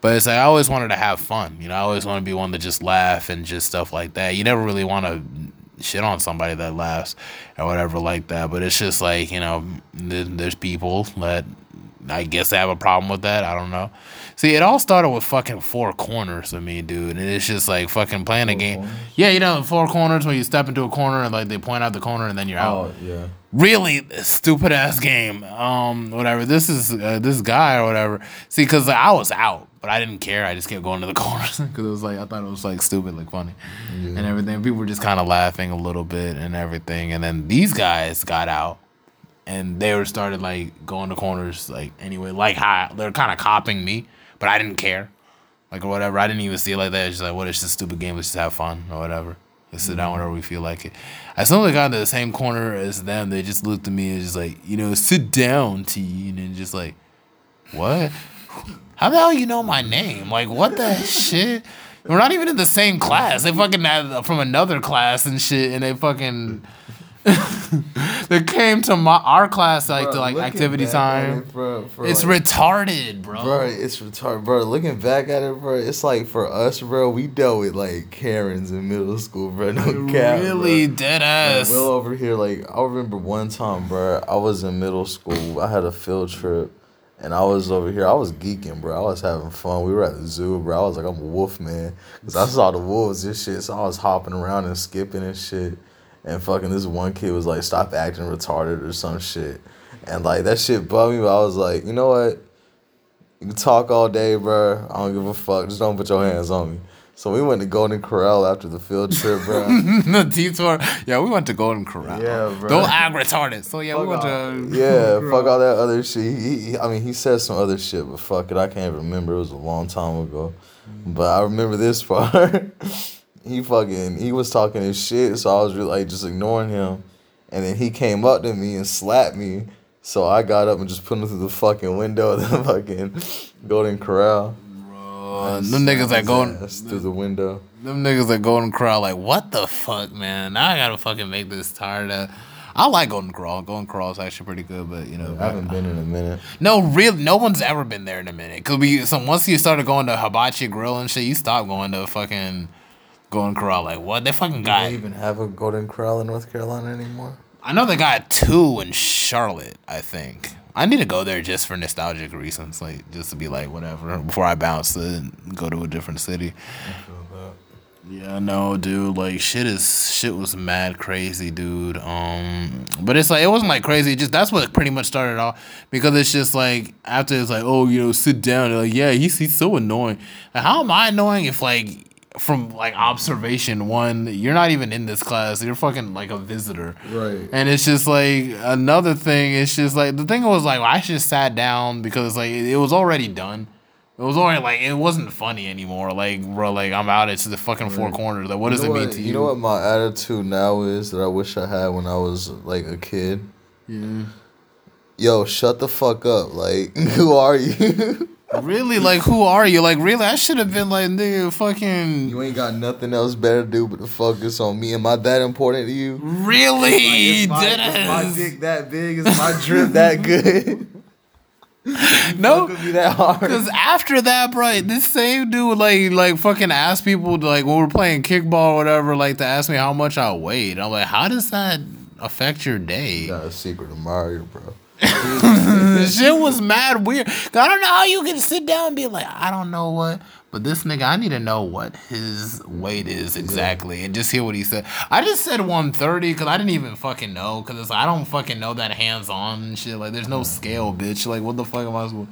But it's like I always wanted to have fun, you know. I always want to be one to just laugh and just stuff like that. You never really want to shit on somebody that laughs or whatever like that. But it's just like you know, there's people that I guess they have a problem with that. I don't know. See, it all started with fucking four corners of me, dude, and it's just like fucking playing a game. corners? Yeah, you know, four corners where you step into a corner and like they point out the corner and then you're out Oh yeah. really stupid ass game. Um, whatever. This is uh, this guy or whatever. See, because I was out, but I didn't care. I just kept going to the corners because it was like I thought it was like stupid, like funny, and everything. People were just kind of laughing a little bit and everything. And then these guys got out. And they were started like going to corners like anyway, like how they're kind of copying me, but I didn't care, like or whatever. I didn't even see it like that. It's just like, what? It's just a stupid game. Let's just have fun or whatever. Let's sit down mm-hmm. whenever we feel like it. As soon as I got into the same corner as them, they just looked at me and just like, you know, sit down, T, and just like, what? How the hell you know my name? Like, what the shit? We're not even in the same class. They fucking had from another class and shit, and they fucking they came to my our class like to like activity time. it, bro, It's like- retarded, bro. Bro, it's retarded, bro. Looking back at it, bro, it's like for us, bro. We dealt with like Karens in middle school, bro. No cap, really bro. dead Like, ass. Will over here, like I remember one time, bro. I was in middle school. I had a field trip, and I was over here. I was geeking, bro. I was having fun. We were at the zoo, bro. I was like, I'm a wolf man, cause I saw the wolves and shit. So I was hopping around and skipping and shit. And fucking this one kid was like, stop acting retarded or some shit. And like that shit bugged me. But I was like, you know what? You can talk all day, bro. I don't give a fuck. Just don't put your hands on me. So we went to Golden Corral after the field trip, bro. the detour. Yeah, we went to Golden Corral. Yeah, bro. Don't act retarded. So yeah, we went Fuck to all- yeah, fuck all that other shit. He, he, I mean, he said some other shit, but fuck it, I can't remember. It was a long time ago, mm. but I remember this part. he fucking he was talking his shit, so I was really like just ignoring him, and then he came up to me and slapped me. So I got up and just put him through the fucking window of the fucking Golden Corral. Uh, them niggas that ass through the window. them niggas that Golden Corral, like what the fuck, man? Now I gotta fucking make this tired. Of, I like Golden Corral. Golden Corral is actually pretty good, but you know, I haven't been in a minute. no, real, no one's ever been there in a minute. Cause we, so once you started going to Hibachi Grill and shit, you stopped going to fucking Golden Corral. Like what? They fucking Do got. they even have a Golden Corral in North Carolina anymore? I know they got two in Charlotte. I think I need to go there just for nostalgic reasons, like just to be like whatever before I bounce to go to a different city. Yeah, no, dude. Like shit is shit was mad crazy, dude. Um, but it's like it wasn't like crazy. Just that's what pretty much started off because it's just like after it's like oh you know sit down. They're like yeah he's he's so annoying. Like, how am I annoying if like from like observation one you're not even in this class you're fucking like a visitor Right. and it's just like another thing it's just like the thing was like I just sat down because like it was already done it was already like it wasn't funny anymore. Like bro, like I'm out. It's the fucking four corners. Like what does it mean what- to you? You know what my attitude now is that I wish I had when I was like a kid. Yeah. Yo, shut the fuck up! Like, who are you? Really? Like who are you? Like really? I should have been like nigga, fucking. you ain't got nothing else better to do but to focus on me. Am I that important to you? Really? is my, is my dick that big? Is my drip that good? No. Fuck with me that hard? Cause after that, bro, this same dude like like fucking asked people to, like when we're playing kickball or whatever, like to ask me how much I weighed. I'm like, how does that affect your day? Got a secret of Mario, bro. shit was mad weird. I don't know how you can sit down and be like, I don't know what, but this nigga, I need to know what his weight is exactly and just hear what he said. I just said 130 because I didn't even fucking know because like, I don't fucking know that hands on shit. Like, there's no scale, bitch. Like, what the fuck am I supposed?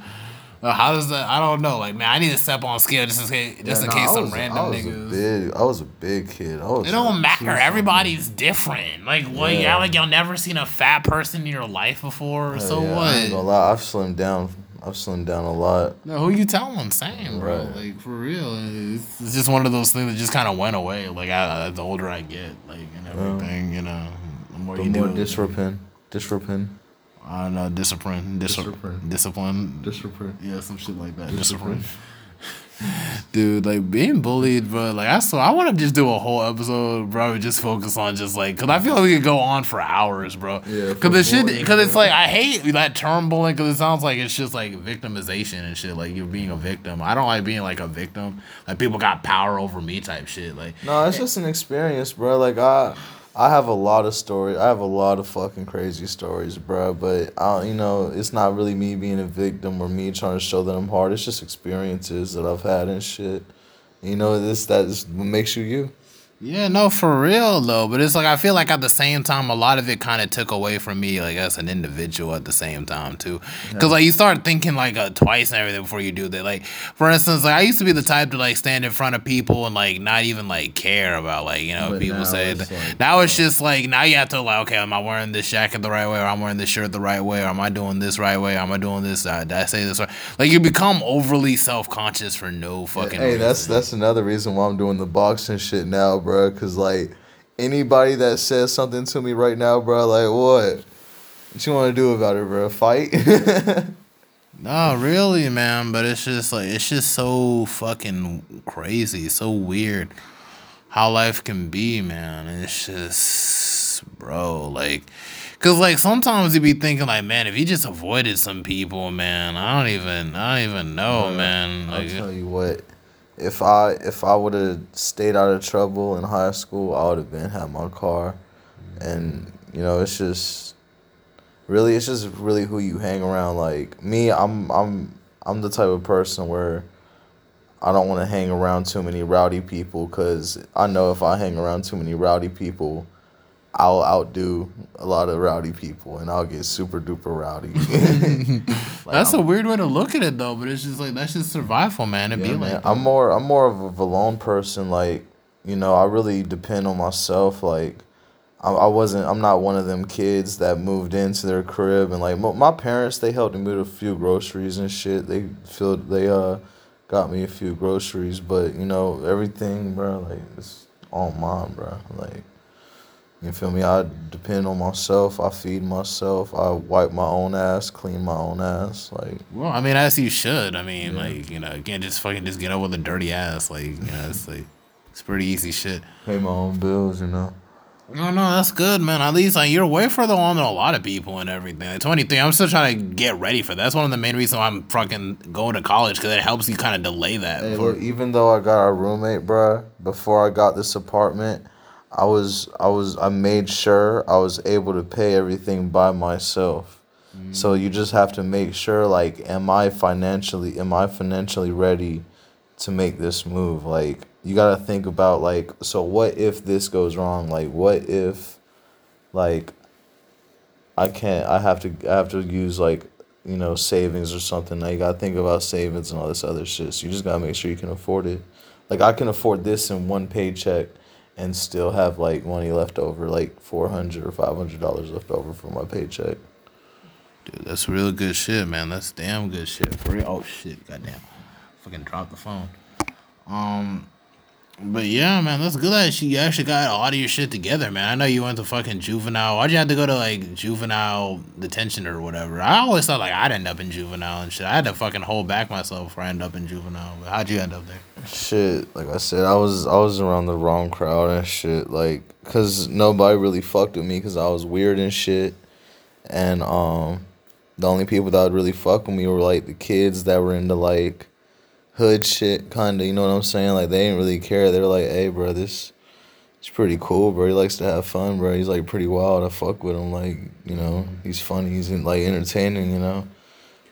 Uh, how does that? I don't know. Like, man, I need to step on scale just in case, just Yeah, in nah, case I some was- random I was niggas. A big, I was a big kid. I was It don't matter. 200. Everybody's different. Like, what? Yeah. Yeah. like y'all never seen a fat person in your life before. so Yeah, I ain't gonna lie, I've slimmed down. I've slimmed down a lot. No, who you telling? Same, bro. Right. Like for real, it's, it's just one of those things that just kind of went away. Like I, the older I get, like and everything, you know, the more The you more do. discipline, discipline, I don't know, uh, discipline, dis- Discipline. discipline, discipline. yeah, some shit like that. Discipline. Dude, like being bullied, bro. Like I saw, I want to just do a whole episode, bro. Just focus on just like, cause I feel like we could go on for hours, bro. Yeah, Cause the shit, cause it's like I hate that term bullying, cause it sounds like it's just like victimization and shit. Like you're being a victim. I don't like being like a victim. Like people got power over me type shit. Like No, it's just an experience, bro. Like I, I have a lot of stories. I have a lot of fucking crazy stories, bro. But I, you know, it's not really me being a victim or me trying to show that I'm hard. It's just experiences that I've had and shit. You know, this that's what makes you you. Yeah, no, for real though. But it's like I feel like at the same time, a lot of it kind of took away from me, like as an individual, at the same time too. Because yeah. like you start thinking like uh, twice and everything before you do that. Like for instance, like I used to be the type to like stand in front of people and like not even like care about like you know but people say. It's like, now it's just like now you have to like okay, am I wearing this jacket the right way, or I'm wearing this shirt the right way, or am I doing this right way, or am I doing this? Uh, did I say this right? Like you become overly self conscious for no fucking. Hey, reason. that's that's another reason why I'm doing the boxing shit now, bro. Because like anybody that says something to me right now, bro, like what? What you want to do about it, bro? Fight? no, really, man. But it's just like it's just so fucking crazy, so weird how life can be, man. It's just, bro, like. Cause like sometimes you be thinking like, man, if you just avoided some people, man, I don't even, I don't even know, man. Like, I'll tell you what, if I if I would have stayed out of trouble in high school, I would have been had my car, and you know it's just really it's just really who you hang around. Like me, I'm I'm I'm the type of person where I don't want to hang around too many rowdy people because I know if I hang around too many rowdy people I'll outdo a lot of rowdy people and I'll get super duper rowdy. like, that's I'm, a weird way to look at it though, but it's just like that's just survival, man. It yeah, be man. like I'm more I'm more of a alone person. Like you know, I really depend on myself. Like I, I wasn't I'm not one of them kids that moved into their crib and like my parents they helped me with a few groceries and shit. They filled they uh got me a few groceries, but you know everything, bro. Like it's all mine, bro. Like you feel me? I depend on myself. I feed myself. I wipe my own ass, clean my own ass. Like, well, I mean, as you should. I mean, yeah. like, you know, you can't just fucking just get up with a dirty ass. Like, you know, it's like it's pretty easy shit. Pay my own bills, you know. No, no, that's good, man. At least like you're way further on than a lot of people and everything. Like, 23, I'm still trying to get ready for that. That's one of the main reasons why I'm fucking going to college because it helps you kind of delay that. Hey, look, even though I got a roommate, bruh, before I got this apartment I was I was I made sure I was able to pay everything by myself. Mm-hmm. So you just have to make sure like am I financially am I financially ready to make this move? Like you got to think about like so what if this goes wrong? Like what if like I can't I have to I have to use like you know savings or something. Now you got to think about savings and all this other shit. So you just got to make sure you can afford it. Like I can afford this in one paycheck and still have like money left over, like four hundred or five hundred dollars left over for my paycheck. Dude, that's real good shit, man. That's damn good shit. For real. Oh shit, goddamn, fucking dropped the phone. Um, but yeah, man, that's good that you actually got a lot of your shit together, man. I know you went to fucking juvenile. Why'd you have to go to like juvenile detention or whatever? I always thought like I'd end up in juvenile and shit. I had to fucking hold back myself before I end up in juvenile. But how'd you end up there? Shit, like I said, I was I was around the wrong crowd and shit. Like, cause nobody really fucked with me because I was weird and shit. And um, the only people that would really fuck with me were like the kids that were into like hood shit, kind of. You know what I'm saying? Like they didn't really care. They were like, "Hey, bro, this he's pretty cool, bro. He likes to have fun, bro. He's like pretty wild. I fuck with him. Like you know, he's funny. He's like entertaining. You know."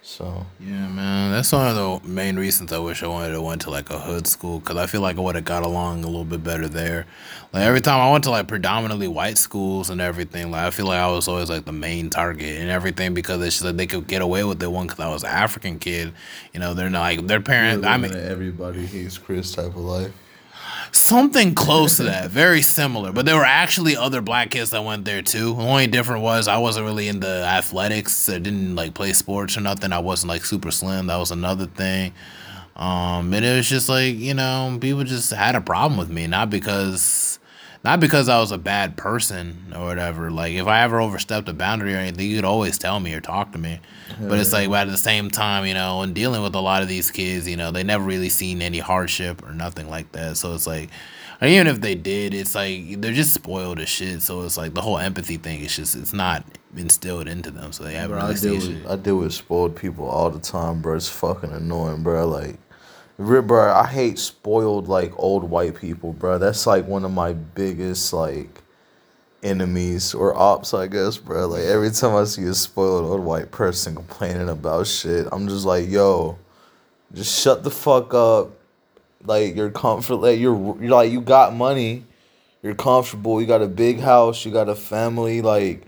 So yeah, man, that's one of the main reasons I wish I wanted to went to like a hood school because I feel like I would have got along a little bit better there. Like every time I went to like predominantly white schools and everything, like I feel like I was always like the main target and everything because it's just like they could get away with it one because I was an African kid. You know, they're not like their parents. I mean, everybody hates Chris type of life something close to that, very similar. But there were actually other black kids that went there too. The only difference was I wasn't really into athletics. I didn't like play sports or nothing. I wasn't like super slim. That was another thing. Um, and it was just like you know, people just had a problem with me, not because not because I was a bad person or whatever. Like if I ever overstepped a boundary or anything, you'd always tell me or talk to me. but it's like but at the same time, you know, and dealing with a lot of these kids, you know, they never really seen any hardship or nothing like that. So it's like even if they did, it's like they're just spoiled as shit. So it's like the whole empathy thing is just it's not instilled into them. So they haven't bro, really I deal with, I deal with spoiled people all the time, bro. It's fucking annoying, bro. Like bro, I hate spoiled like old white people, bro. That's like one of my biggest like enemies or ops, I guess, bro. Like every time I see a spoiled old white person complaining about shit, I'm just like, yo, just shut the fuck up. Like you're comfort, like you're you're like you got money, you're comfortable, you got a big house, you got a family, like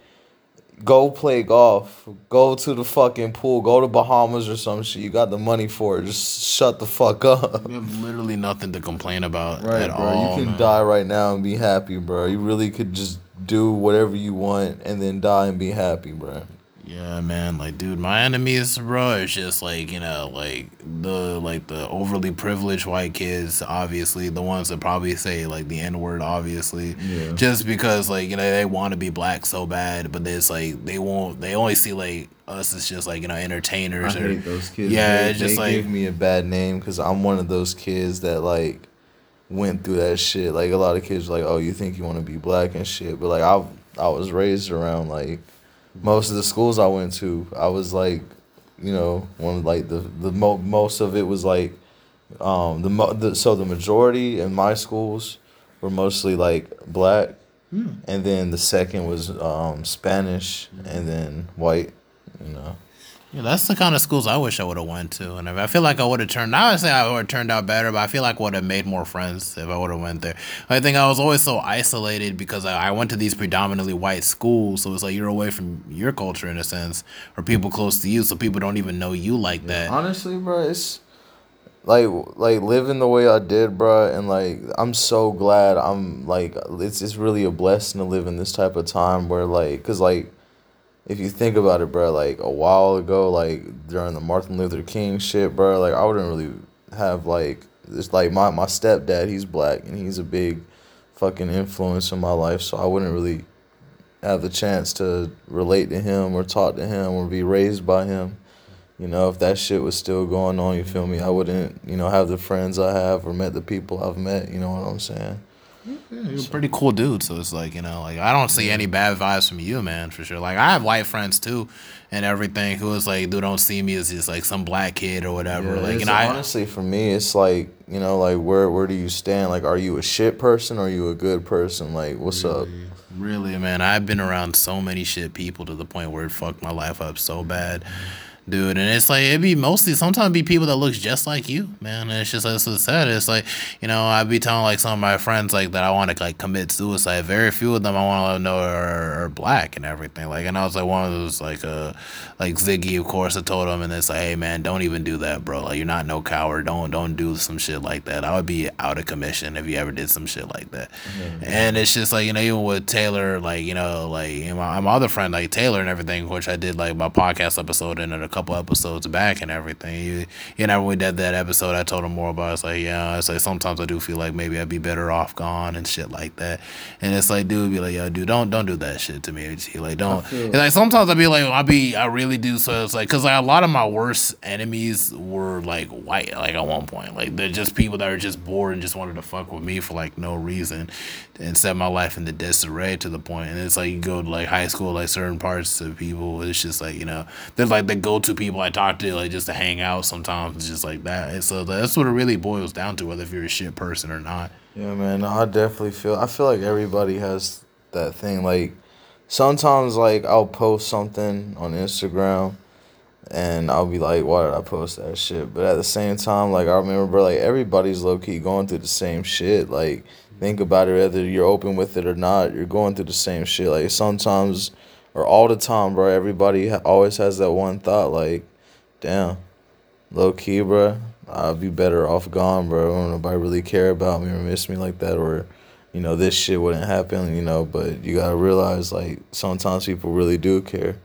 go play golf, go to the fucking pool, go to Bahamas or some shit. You got the money for it. Just shut the fuck up. You have literally nothing to complain about Right, at bro. all. you can man. die right now and be happy, bro. You really could just do whatever you want and then die and be happy, bro. Yeah, man. Like, dude, my enemies, bro, is just like you know, like the like the overly privileged white kids. Obviously, the ones that probably say like the n word. Obviously, Yeah. just because like you know they want to be black so bad, but it's like they won't. They only see like us as just like you know entertainers. I or, Yeah, They, it's just they like give me a bad name because I'm one of those kids that like went through that shit. Like a lot of kids, are like, oh, you think you want to be black and shit, but like I, I was raised around like most of the schools I went to. I was like, you know, one of like the the mo- most of it was like, um, the, mo- the so the majority in my schools were mostly like black. And then the second was um, Spanish, and then white. You know, Yeah, that's the kind of schools I wish I would have went to, and if, I feel like I would have turned. I would say I would have turned out better, but I feel like I would have made more friends if I would have went there. I think I was always so isolated because I, I went to these predominantly white schools, so it's like you're away from your culture in a sense, or people close to you, so people don't even know you like that. Honestly, bro, it's like like living the way I did, bro, and like I'm so glad I'm like it's it's really a blessing to live in this type of time where like cuz like if you think about it, bro, like a while ago like during the Martin Luther King shit, bro, like I wouldn't really have like it's like my my stepdad, he's black and he's a big fucking influence in my life, so I wouldn't really have the chance to relate to him or talk to him or be raised by him. You know, if that shit was still going on, you feel me? I wouldn't, you know, have the friends I have or met the people I've met. You know what I'm saying? You're a pretty cool dude, so it's like you know, like I don't see any bad vibes from you, man, for sure. Like I have white friends too, and everything who is like, they don't see me as just like some black kid or whatever. Yeah, like you know, I, honestly, for me, it's like you know, like where where do you stand? Like, are you a shit person or are you a good person? Like, what's up? Really, man, I've been around so many shit people to the point where it fucked my life up so bad. Dude, and it's like it'd be mostly sometimes it'd be people that looks just like you, man. And it's just like so sad. It's like, you know, I'd be telling like some of my friends like that I want to like commit suicide. Very few of them I want to know are, are black and everything. Like, and I was like one of those like uh like Ziggy, of course. I told him, and it's like, hey man, don't even do that, bro. Like you're not no coward. Don't don't do some shit like that. I would be out of commission if you ever did some shit like that. And it's just like you know, even with Taylor, like you know, like you know, my, my other friend, like Taylor and everything, which I did like my podcast episode in it a couple episodes back and everything. You, you know, when we did that episode, I told him more about. It's like yeah, it's like sometimes I do feel like maybe I'd be better off gone and shit like that. And it's like, dude, be like, yo, dude, don't don't do that shit to me. Like, don't. It's like sometimes I'd be like, I be, I really do. So it's like, cause like a lot of my worst enemies were like white, like at one point, like they're just people that are just bored and just wanted to fuck with me for like no reason, and set my life into disarray to the point. And it's like you go to like high school, like certain parts of people, it's just like you know, they're like they the go-to people I talk to, like just to hang out. Sometimes just like that. And so that's what it really boils down to, whether if you're a shit person or not. Yeah, man. I definitely feel. I feel like everybody has that thing. Like sometimes, like I'll post something on Instagram, and I'll be like, "Why did I post that shit?" But at the same time, like I remember, like everybody's low key going through the same shit. Like think about it, whether you're open with it or not, you're going through the same shit. Like sometimes, or all the time, bro. Everybody always has that one thought, like, "Damn, low key, bro." I'd be better off gone, bro. Don't nobody really care about me or miss me like that, or, you know, this shit wouldn't happen, you know. But you gotta realize, like, sometimes people really do care.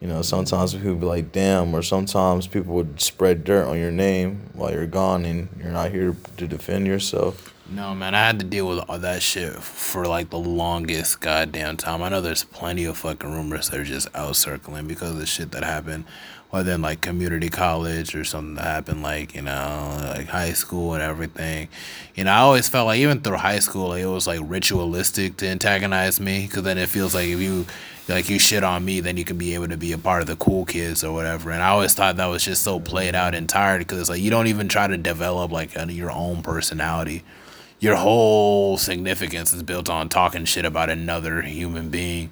You know, sometimes people be like, damn, or sometimes people would spread dirt on your name while you're gone and you're not here to defend yourself. No, man, I had to deal with all that shit for like the longest goddamn time. I know there's plenty of fucking rumors that are just out circling because of the shit that happened, whether in like community college or something that happened like, you know, like high school and everything. You know, I always felt like even through high school, like it was like ritualistic to antagonize me because then it feels like if you like you shit on me, then you can be able to be a part of the cool kids or whatever. And I always thought that was just so played out and tired because like you don't even try to develop like a, your own personality. Your whole significance is built on talking shit about another human being.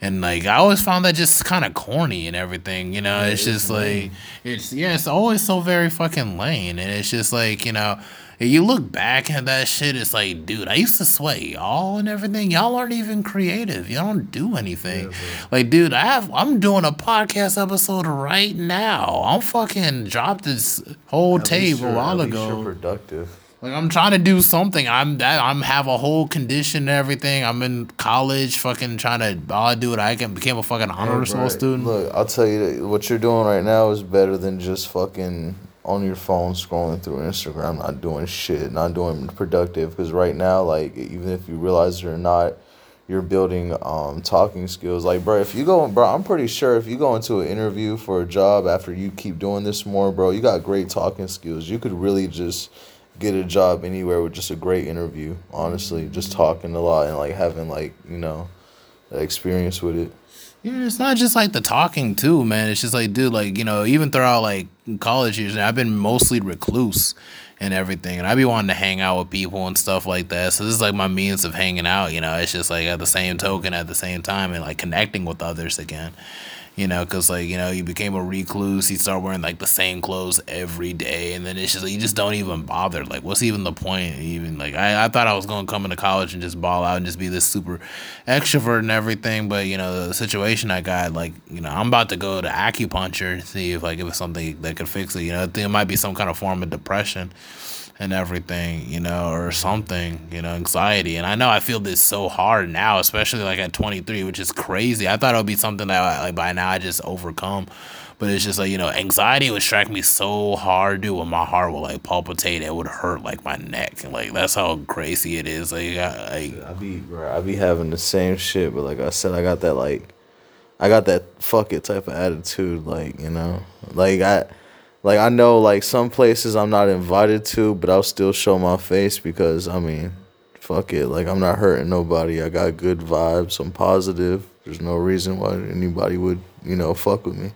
And like I always found that just kind of corny and everything, you know. Yeah, it's just like it's yeah, it's always so very fucking lame, and it's just like you know you look back at that shit, it's like, dude, I used to sweat y'all and everything. Y'all aren't even creative. Y'all don't do anything. Yeah, like, dude, I have I'm doing a podcast episode right now. I'm fucking dropped this whole at tape a while ago. productive. Like I'm trying to do something. I'm that I'm have a whole condition and everything. I'm in college, fucking trying to all I do it. I can became a fucking honor hey, student. Look, I'll tell you what you're doing right now is better than just fucking on your phone scrolling through Instagram, not doing shit, not doing productive. Because right now, like, even if you realize it or not, you're building um, talking skills. Like, bro, if you go, bro, I'm pretty sure if you go into an interview for a job after you keep doing this more, bro, you got great talking skills. You could really just get a job anywhere with just a great interview, honestly, just talking a lot and like having like, you know, experience with it. Yeah, it's not just like the talking too, man. It's just like, dude, like you know, even throughout like college years, I've been mostly recluse and everything, and I'd be wanting to hang out with people and stuff like that. So this is like my means of hanging out. You know, it's just like at the same token, at the same time, and like connecting with others again you know, because like you know you became a recluse. You start wearing like the same clothes every day, and then it's just like, you just don't even bother. Like, what's even the point? Even like I, I thought I was gonna come into college and just ball out and just be this super extrovert and everything, but you know the situation I got, like you know I'm about to go to acupuncture to see if like if it's something that could fix it. You know, I think it might be some kind of form of depression and everything, you know, or something, you know, anxiety. And I know I feel this so hard now, especially like at 23, which is crazy. I thought it would be something that like by now I just overcome. But it's just like, you know, anxiety would strike me so hard, dude, when my heart would like palpitate, it would hurt like my neck. And like that's how crazy it is. Like I, I, I be bro, I be having the same shit, but like I said, I got that like I got that fuck it type of attitude, like, you know. Like I like I know like some places I'm not invited to, but I'll still show my face because I mean, fuck it. Like I'm not hurting nobody. I got good vibes. I'm positive. There's no reason why anybody would, you know, fuck with me.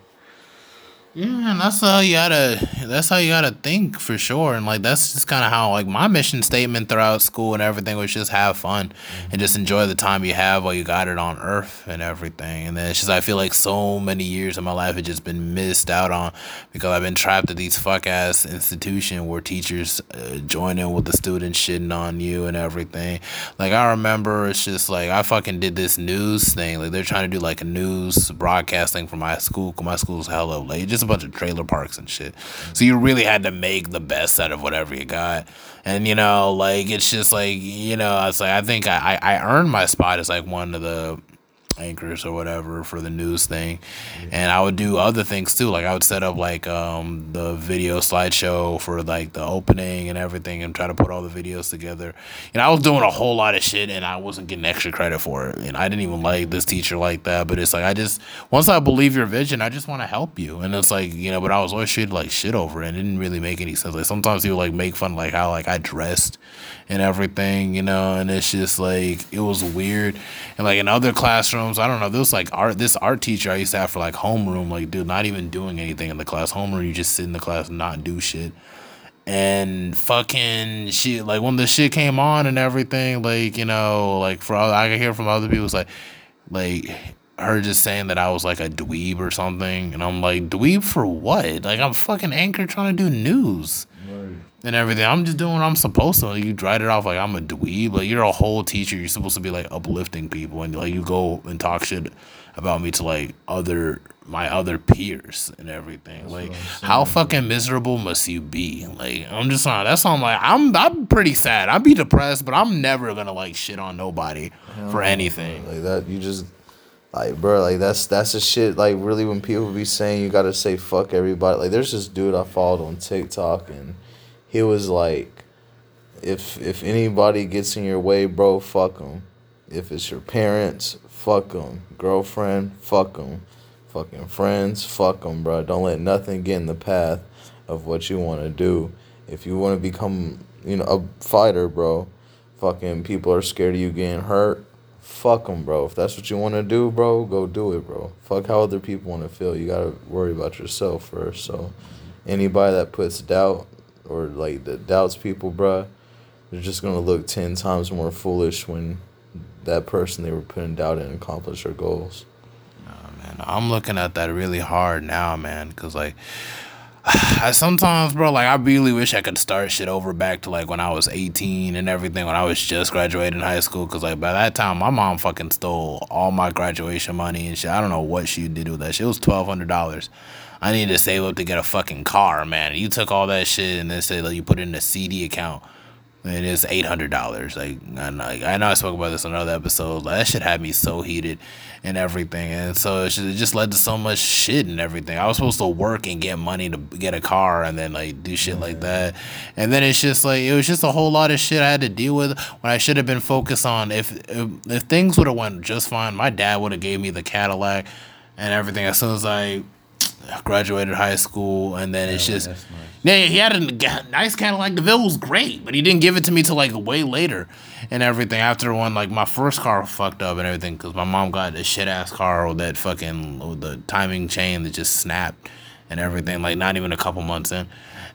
Yeah, and that's how you gotta. That's how you gotta think for sure, and like that's just kind of how like my mission statement throughout school and everything was just have fun and just enjoy the time you have while you got it on Earth and everything. And then it's just I feel like so many years of my life have just been missed out on because I've been trapped at these fuck ass institution where teachers uh, join in with the students shitting on you and everything. Like I remember, it's just like I fucking did this news thing. Like they're trying to do like a news broadcasting for my school. My school's hella late. Just bunch of trailer parks and shit. So you really had to make the best out of whatever you got. And you know, like it's just like you know, I was like, I think I I earned my spot as like one of the anchors or whatever for the news thing. And I would do other things too. Like I would set up like um the video slideshow for like the opening and everything and try to put all the videos together. And I was doing a whole lot of shit and I wasn't getting extra credit for it. And I didn't even like this teacher like that. But it's like I just once I believe your vision, I just want to help you. And it's like, you know, but I was always shit like shit over it. It didn't really make any sense. Like sometimes would like make fun like how like I dressed and everything, you know, and it's just like it was weird. And like in other classrooms, I don't know, was like art this art teacher I used to have for like homeroom, like dude, not even doing anything in the class. Homeroom, you just sit in the class and not do shit. And fucking shit, like when the shit came on and everything, like, you know, like for all I could hear from other people, it's like like her just saying that I was like a dweeb or something. And I'm like, dweeb for what? Like I'm fucking anchor trying to do news. And everything. I'm just doing what I'm supposed to. You dried it off like I'm a dweeb. Like you're a whole teacher. You're supposed to be like uplifting people, and like you go and talk shit about me to like other my other peers and everything. That's like how fucking miserable must you be? Like I'm just on. That's I'm like I'm I'm pretty sad. I'd be depressed, but I'm never gonna like shit on nobody Hell for anything. Like that, you just like, bro, like that's that's the shit. Like, really, when people be saying you gotta say fuck everybody, like, there's this dude I followed on TikTok, and he was like, if if anybody gets in your way, bro, fuck them. If it's your parents, fuck them. Girlfriend, fuck them. Fucking friends, fuck them, bro. Don't let nothing get in the path of what you want to do. If you want to become, you know, a fighter, bro, fucking people are scared of you getting hurt. Fuck them, bro. If that's what you want to do, bro, go do it, bro. Fuck how other people want to feel. You got to worry about yourself first. So, anybody that puts doubt or like that doubts people, bruh, they're just gonna look ten times more foolish when that person they were putting doubt in accomplish their goals. Nah, man, I'm looking at that really hard now, man, because like. I sometimes, bro, like I really wish I could start shit over back to like when I was 18 and everything, when I was just graduating high school. Cause like by that time, my mom fucking stole all my graduation money and shit. I don't know what she did with that shit. It was $1,200. I need to save up to get a fucking car, man. You took all that shit and then said like you put it in a CD account. And It is eight hundred dollars. Like I know, I know I spoke about this in another episode. Like, that shit had me so heated and everything, and so it just, it just led to so much shit and everything. I was supposed to work and get money to get a car, and then like do shit like that, and then it's just like it was just a whole lot of shit I had to deal with when I should have been focused on. If if, if things would have went just fine, my dad would have gave me the Cadillac and everything as soon as I graduated high school, and then it's just nice. yeah, he had a nice Cadillac. DeVille was great, but he didn't give it to me till like way later and everything. After when like my first car fucked up and everything, because my mom got a shit ass car with that fucking with the timing chain that just snapped and everything. Like not even a couple months in.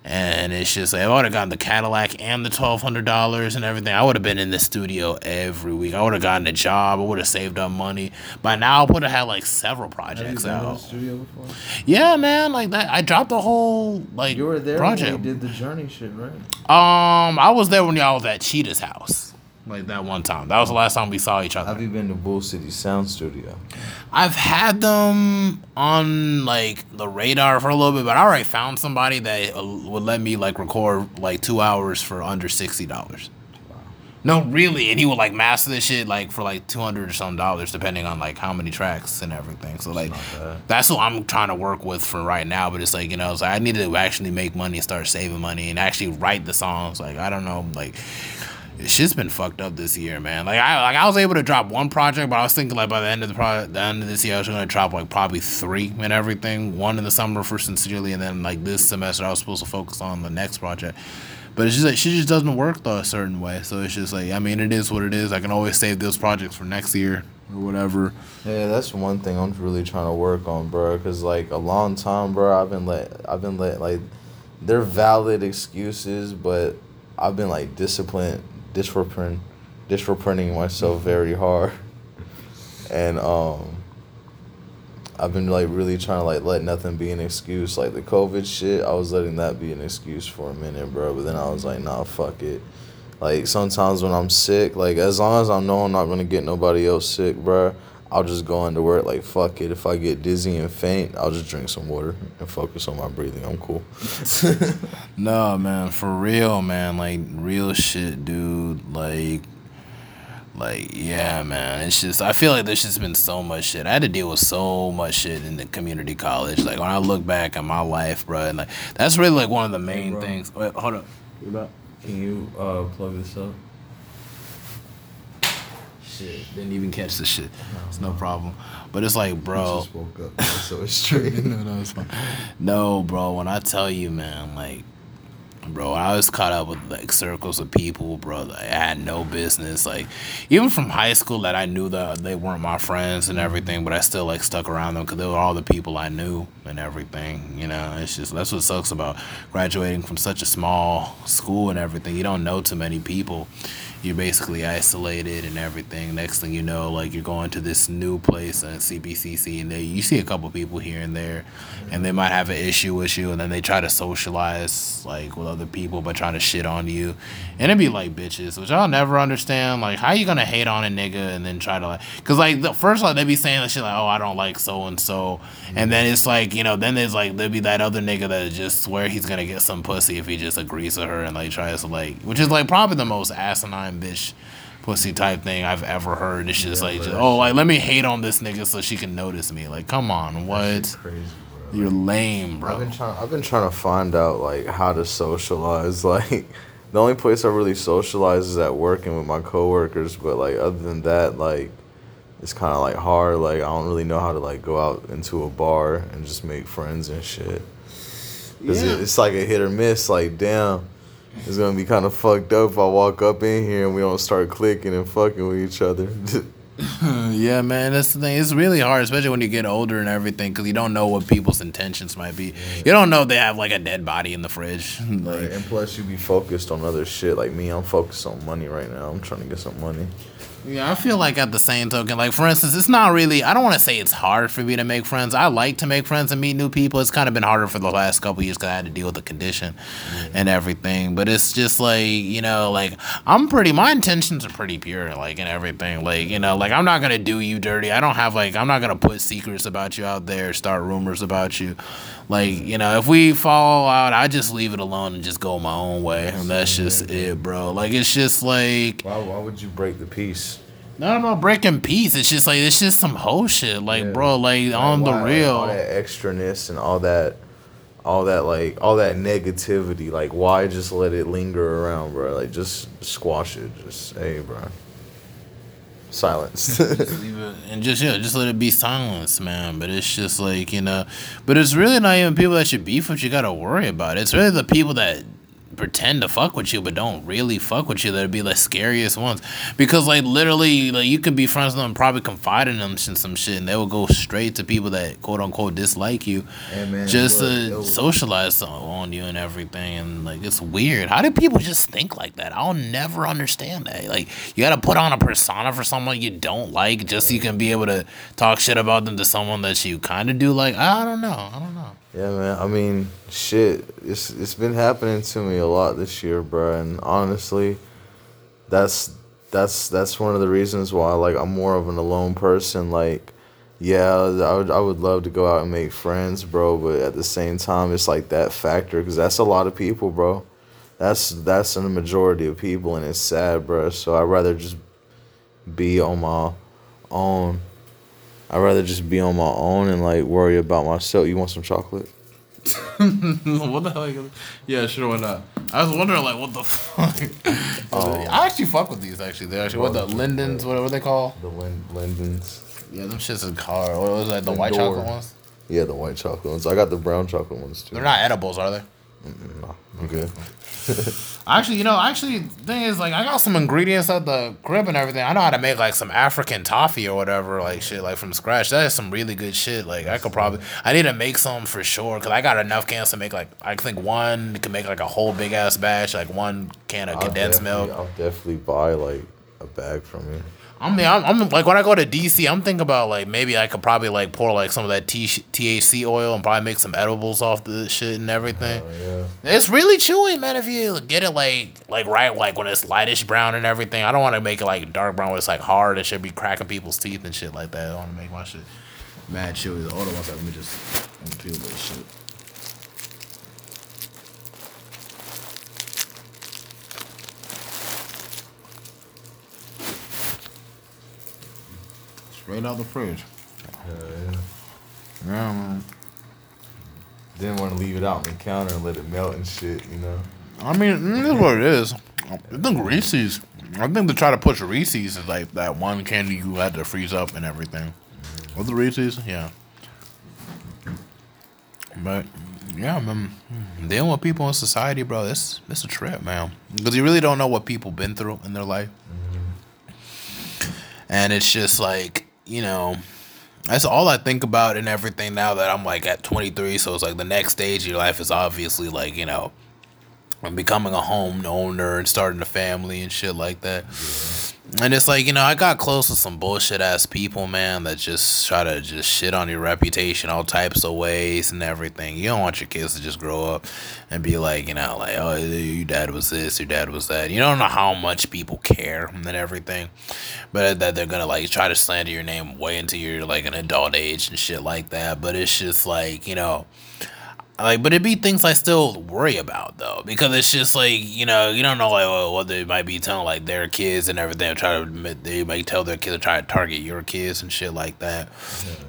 And it's just like I would have gotten the Cadillac and the twelve hundred dollars and everything, I would have been in the studio every week. I would have gotten a job. I would have saved up money. By now, I would have had like several projects out. studio before? Yeah, man, like that. I dropped the whole like You were there project. when we did the journey shit, right? Um, I was there when y'all was at Cheetah's house, like that one time. That was the last time we saw each other. Have you been to Bull City Sound Studio? I've had them on like the radar for a little bit, but I already found somebody that uh, would let me like record like two hours for under sixty dollars. Wow. No, really, and he would like master this shit like for like two hundred or some dollars, depending on like how many tracks and everything. So like, that's what I'm trying to work with for right now. But it's like you know, it's like I need to actually make money and start saving money and actually write the songs. Like I don't know, like shit's been fucked up this year, man. Like I like I was able to drop one project, but I was thinking like by the end of the pro- the end of this year, I was gonna drop like probably three and everything. One in the summer for sincerely, and then like this semester, I was supposed to focus on the next project. But it's just like she just doesn't work though a certain way. So it's just like I mean, it is what it is. I can always save those projects for next year or whatever. Yeah, that's one thing I'm really trying to work on, bro. Cause like a long time, bro, I've been let, I've been let, like, they're valid excuses, but I've been like disciplined, discipline, disciplining myself very hard, and um, I've been like really trying to like let nothing be an excuse. Like the COVID shit, I was letting that be an excuse for a minute, bro. But then I was like, nah, fuck it. Like sometimes when I'm sick, like as long as I know I'm not gonna get nobody else sick, bro, I'll just go into work. Like fuck it. If I get dizzy and faint, I'll just drink some water and focus on my breathing. I'm cool. No, man, for real, man. Like real shit, dude. Like, like yeah, man. It's just I feel like there's just been so much shit. I had to deal with so much shit in the community college. Like when I look back at my life, bro, and like that's really like one of the main bro. things. Wait, hold up. What about can you uh plug this up? Shit, didn't even catch the shit. It's no problem. But it's like, bro. Just woke up, so it's straight. no, no, it's fine. No, bro. When I tell you, man, like, bro, I was caught up with like circles of people, bro. That I had no business. Like, even from high school, that I knew that they weren't my friends and everything, but I still like stuck around them because they were all the people I knew and everything. You know, it's just that's what sucks about graduating from such a small school and everything. You don't know too many people. You're basically isolated and everything. Next thing you know, like you're going to this new place at CPCC, and they you see a couple people here and there, and they might have an issue with you, and then they try to socialize like with other people by trying to shit on you, and it'd be like bitches, which I'll never understand. Like, how you gonna hate on a nigga and then try to like, cause like the first like they be saying that shit like, oh, I don't like so and so, and then it's like you know, then there's like there'll be that other nigga that just swear he's gonna get some pussy if he just agrees with her and like tries to like, which is like probably the most asinine bitch pussy type thing I've ever heard. It's just Yeah, like, just, oh, like let me hate on this nigga so she can notice me. Like, come on, what? Crazy. You're lame, bro. I've been trying. I've been trying to find out like how to socialize. Like, the only place I really socialize is at work and with my coworkers. But like, other than that, like, it's kind of like hard. Like, I don't really know how to like go out into a bar and just make friends and shit. Cause it, it's like a hit or miss. Like, damn, it's gonna be kind of fucked up if I walk up in here and we don't start clicking and fucking with each other. yeah, man, that's the thing. It's really hard, especially when you get older and everything, because you don't know what people's intentions might be. You don't know if they have like a dead body in the fridge. Like. And plus, you be focused on other shit. Like me, I'm focused on money right now. I'm trying to get some money. Yeah, I feel like at the same token, like for instance, it's not really. I don't want to say it's hard for me to make friends. I like to make friends and meet new people. It's kind of been harder for the last couple years because I had to deal with the condition mm-hmm. and everything. But it's just like you know, like I'm pretty. My intentions are pretty pure, like and everything. Like you know, like I'm not gonna do you dirty. I don't have like I'm not gonna put secrets about you out there, start rumors about you. Like you know, if we fall out, I just leave it alone and just go my own way. And that's just it, bro. Like it's just like. Why, why would you break the peace? No, no, breaking peace. It's just like it's just some whole shit. Like, Yeah. bro, like on Like, the why- like, real. all that extraness and all that, all that like all that negativity. Like, why just let it linger around, bro? Like, just squash it. Just hey, bro. Silence. It- and just yeah, just let it be silence, man. But it's just like you know, but it's really not even people that you beef with. You gotta worry about. It's really the people that pretend to fuck with you but don't really fuck with you. That'd be the scariest ones. Because like literally like you could be friends with them probably confide in them in some shit and they will go straight to people that quote unquote dislike you Hey, man, just to socialize on you and everything and like it's weird. How do people just think like that? I'll never understand that. Like you gotta put on a persona for someone you don't like just so you can be able to talk shit about them to someone that you kind of do like. I don't know. I don't know Yeah, man. I mean, shit. It's it's been happening to me a lot this year, bro. And honestly, that's that's that's one of the reasons why like I'm more of an alone person. Like, yeah, I would I would love to go out and make friends, bro. But at the same time, it's like that factor because that's a lot of people, bro. That's that's the majority of people, and it's sad, bro. So I'd rather just be on my own. I'd rather just be on my own and like worry about myself. You want some chocolate? what the hell? You yeah, sure, why not? I was wondering, like, what the fuck? Um, I actually fuck with these. Actually, they actually what the Lindens, uh, whatever they call. The Lin- Lindens. Yeah, them shits is car. What was that? The The white door. chocolate ones. Yeah, the white chocolate ones. I got the brown chocolate ones too. They're not edibles, are they? No, I'm good. Actually, you know, actually, thing is, like, I got some ingredients at the crib and everything. I know how to make like some African toffee or whatever, like shit, like from scratch. That is some really good shit. Like, I could probably, I need to make some for sure because I got enough cans to make like, I think one can make like a whole big ass batch, like one can of I'll condensed milk. I'll definitely buy like a bag from you. I mean, I'm, I'm like when I go to DC, I'm thinking about like maybe I could probably like pour like some of that T- THC oil and probably make some edibles off the shit and everything. Oh yeah. It's really chewy, man. If you get it like like right like when it's lightish brown and everything. I don't want to make it like dark brown where it's like hard and should be cracking people's teeth and shit like that. I want to make my shit mad chewy. Hold on one second. Let me just let me peel this shit. Straight out the fridge. Hell yeah. Yeah, man. Didn't want to leave it out on the counter and let it melt and shit. You know. I mean, this is what it is. I think Reese's. I think they try to push Reese's is like that one candy you had to freeze up and everything. Mm-hmm. With the Reese's, yeah. But yeah, man, dealing with people in society, bro, it's it's a trip, man. Because you really don't know what people been through in their life, mm-hmm. and it's just like you know. That's all I think about and everything now that I'm like at 23. So it's like the next stage of your life is obviously like, you know, becoming a home owner and starting a family and shit like that. And it's like, you know, I got close to some bullshit ass people, man, that just try to just shit on your reputation all types of ways and everything. You don't want your kids to just grow up and be like, you know, like, oh, your dad was this, your dad was that. You don't know how much people care and everything. But that they're gonna like try to slander your name way into your like an adult age and shit like that. But it's just like, you know, like, but it be things I still worry about though, because it's just like you know you don't know like what- what they might be telling like their kids and everything. Try to they might tell their kids to try to target your kids and shit like that.